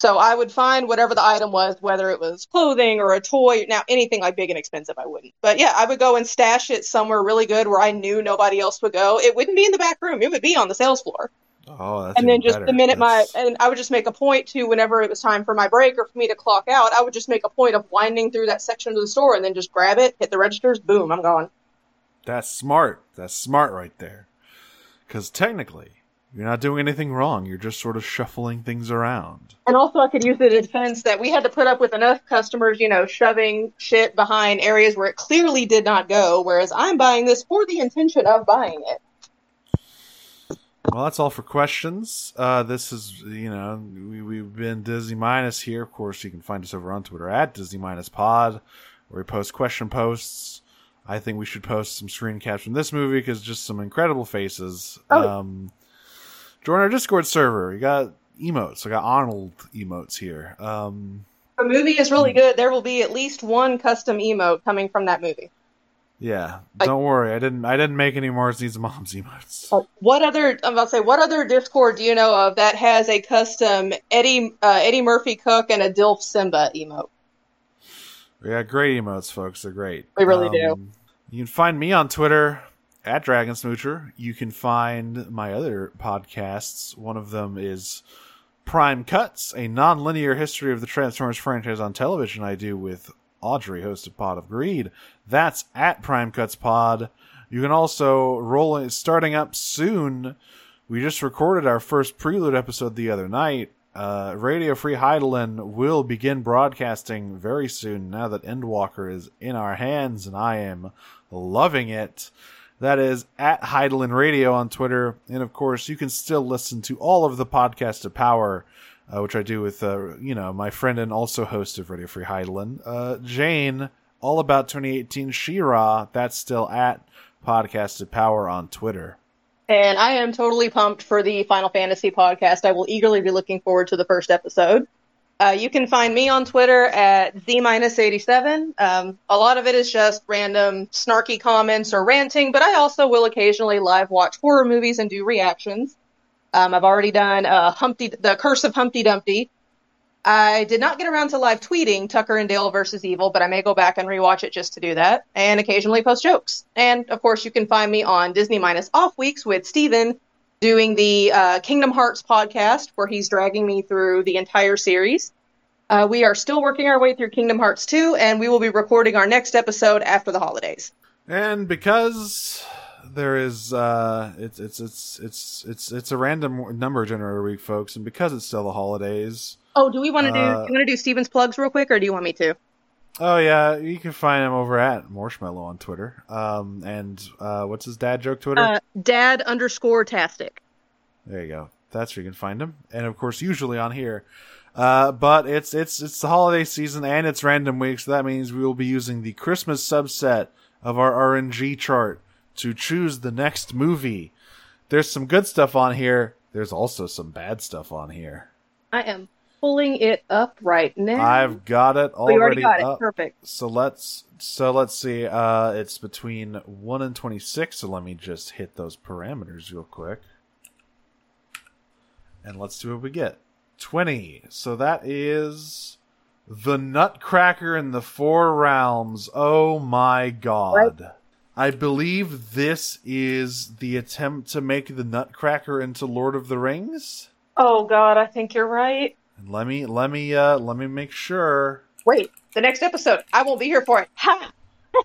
So I would find whatever the item was, whether it was clothing or a toy. Now, anything like big and expensive, I wouldn't. But yeah, I would go and stash it somewhere really good where I knew nobody else would go. It wouldn't be in the back room, it would be on the sales floor. Oh, that's and then just better. the minute That's- my, and I would just make a point to whenever it was time for my break or for me to clock out, I would just make a point of winding through that section of the store and then just grab it, hit the registers, boom, I'm gone. That's smart. That's smart right there. Because technically, you're not doing anything wrong. You're just sort of shuffling things around. And also, I could use it in defense that we had to put up with enough customers, you know, shoving shit behind areas where it clearly did not go, whereas I'm buying this for the intention of buying it. Well, that's all for questions. Uh, this is, you know, we, we've been Disney Minus here. Of course, you can find us over on Twitter at Disney Minus Pod, where we post question posts. I think we should post some screen caps from this movie because just some incredible faces. Oh. Um, join our Discord server. You got emotes. I got Arnold emotes here. Um, The movie is really good. There will be at least one custom emote coming from that movie. Yeah, don't worry. I didn't. I didn't make any more Mars Needs Moms emotes. Uh, What other? I'm about to say, what other Discord do you know of that has a custom Eddie uh, Eddie Murphy Cook and a Dilf Simba emote? We got great emotes, folks. They're great. We really do. You can find me on Twitter at Dragon Smoocher. You can find my other podcasts. One of them is Prime Cuts, a non-linear history of the Transformers franchise on television. I do with Audrey, hosted Pod of Greed. That's at Prime Cuts Pod. You can also roll it starting up soon. We just recorded our first prelude episode the other night. Uh, Radio Free Hydaelyn will begin broadcasting very soon now that Endwalker is in our hands, and I am loving it. That is at Hydaelyn Radio on Twitter. And of course, you can still listen to all of the podcast of power, uh, which I do with, uh, you know, my friend and also host of Radio Free Hydaelyn, uh, Jane, all about 2018 Shira. That's still at podcast of power on Twitter. And I am totally pumped for the Final Fantasy podcast. I will eagerly be looking forward to the first episode. Uh, you can find me on Twitter at Z-87. Um, a lot of it is just random snarky comments or ranting, but I also will occasionally live watch horror movies and do reactions. Um, I've already done uh, Humpty, The Curse of Humpty Dumpty. I did not get around to live tweeting Tucker and Dale versus Evil, but I may go back and rewatch it just to do that, and occasionally post jokes. And of course, you can find me on Disney Minus Off Weeks with Steven doing the uh, Kingdom Hearts podcast, where he's dragging me through the entire series. Uh, we are still working our way through Kingdom Hearts 2, and we will be recording our next episode after the holidays. And because there is uh it's it's it's it's it's it's a random number generator week folks and because it's still the holidays Oh, do we want to do? Uh, do you want to do Steven's plugs real quick, or do you want me to? oh yeah you can find him over at marshmallow on twitter um and uh what's his dad joke twitter Uh, Dad underscore Tastic. there you go that's where you can find him and of course usually on here uh but it's it's it's the holiday season and it's random week so that means we will be using the christmas subset of our rng chart to choose the next movie there's some good stuff on here there's also some bad stuff on here I am pulling it up right now. I've got it oh, already already got it. Perfect. So let's so let's see. Uh, it's between one and twenty six. So let me just hit those parameters real quick, and let's see what we get. Twenty. So that is the Nutcracker in the Four Realms. Oh my god! I believe this is the attempt to make the Nutcracker into Lord of the Rings. Oh God, I think you're right. And let me let me uh let me make sure. Wait, the next episode, I won't be here for it. Ha!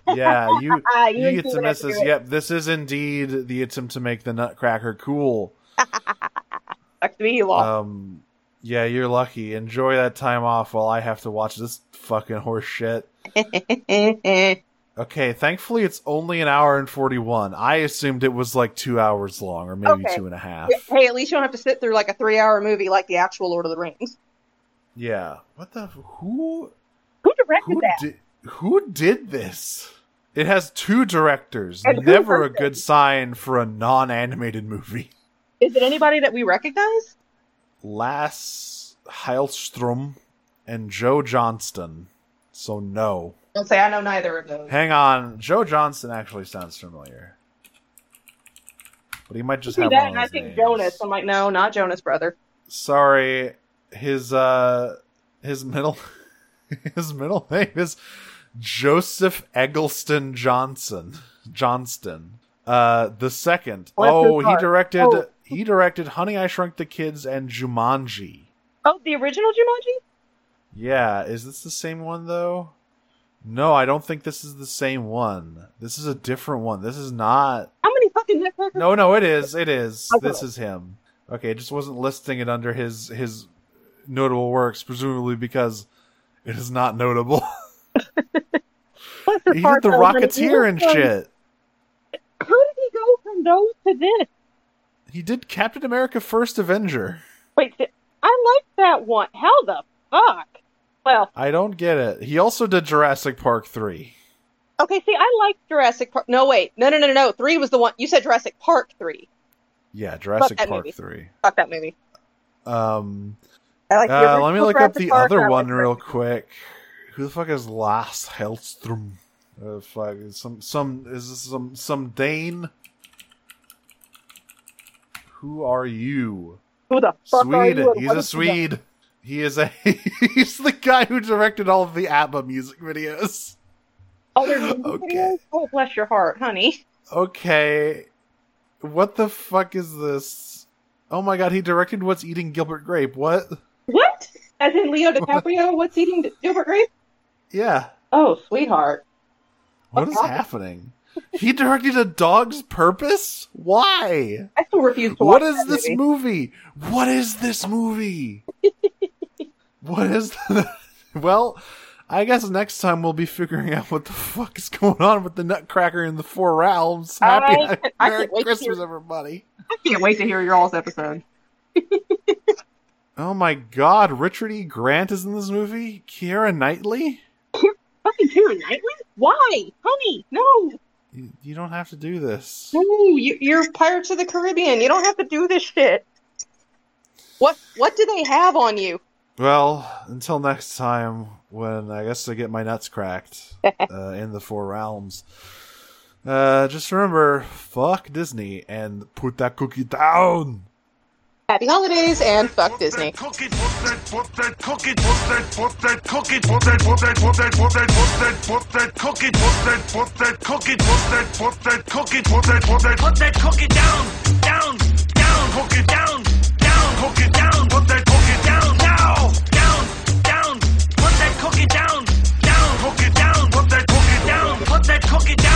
Yeah, you Ah, you get to miss this. Yep, this is indeed the attempt to make the Nutcracker cool. Back to me, you all. Um, yeah, you're lucky. Enjoy that time off while I have to watch this fucking horse shit. Okay, thankfully it's only an hour and forty one. I assumed it was like two hours long, or maybe Okay. two and a half. hey, at least you don't have to sit through like a three-hour movie like the actual Lord of the Rings. Yeah. What the who Who directed who that? did who did this? It has two directors. Never a good sign for a non-animated movie. Is it anybody that we recognize? Lass Hallström and Joe Johnston. So no. Don't say I know neither of those. Hang on. Joe Johnston actually sounds familiar. But he might just See have that, one of I think names. Jonas. I'm like, no, not Jonas, brother. Sorry. His uh his middle his middle name is Joseph Eggleston Johnson. Johnston. Uh the second. Bless oh, he heart. directed Oh. he directed Honey I Shrunk the Kids and Jumanji. Oh, the original Jumanji? Yeah, is this the same one though? No, I don't think this is the same one. This is a different one. This is not. How many fucking? No, no, it is. It is. Okay. This is him. Okay, it just wasn't listing it under his his notable works, presumably because it is not notable. He did the. Rocketeer and shit. How did he go from those to this? He did Captain America: First Avenger. Wait, I like that one. How the fuck? Well, I don't get it. He also did Jurassic Park three. okay, see, I like Jurassic Park. No, wait. No, no, no, no, no. Three was the one. You said Jurassic Park 3. Yeah, Jurassic Park movie. three. Fuck that movie. Um, I like Uh, let me look up the Park, other one real quick. Who the fuck is Lars Hellstrom? Uh, fuck, is some some is this some some Dane? Who are you? Who the fuck are Swede. you? He's a is he got? Swede. He is a he's the guy who directed all of the ABBA music videos. Oh, there's Okay. Oh, bless your heart, honey. Okay. What the fuck is this? Oh my god, he directed What's Eating Gilbert Grape. What? What? As in Leo DiCaprio? What's eating Gilbert Grape? Yeah. Oh, sweetheart. What What's is happening? happening? He directed A Dog's Purpose? Why? I still refuse to watch What is this movie. movie? What is this movie? What is Well, I guess next time we'll be figuring out what the fuck is going on with the Nutcracker in the Four Realms. Happy I- I Merry can't wait to Christmas, hear- everybody. I can't wait to hear your all's episode. Oh my god, Richard E. Grant is in this movie? Keira Knightley? Fucking Keira Knightley? Why? Honey, no. You, you don't have to do this. No, you, you're Pirates of the Caribbean. You don't have to do this shit. What What do they have on you? Well, until next time, when I guess I get my nuts cracked uh, in the Four Realms. Uh, just remember, fuck Disney and put that cookie down. Happy holidays and fuck Disney. Cook it, put that, put that, cook it, put that, put that, cook it, cook it down.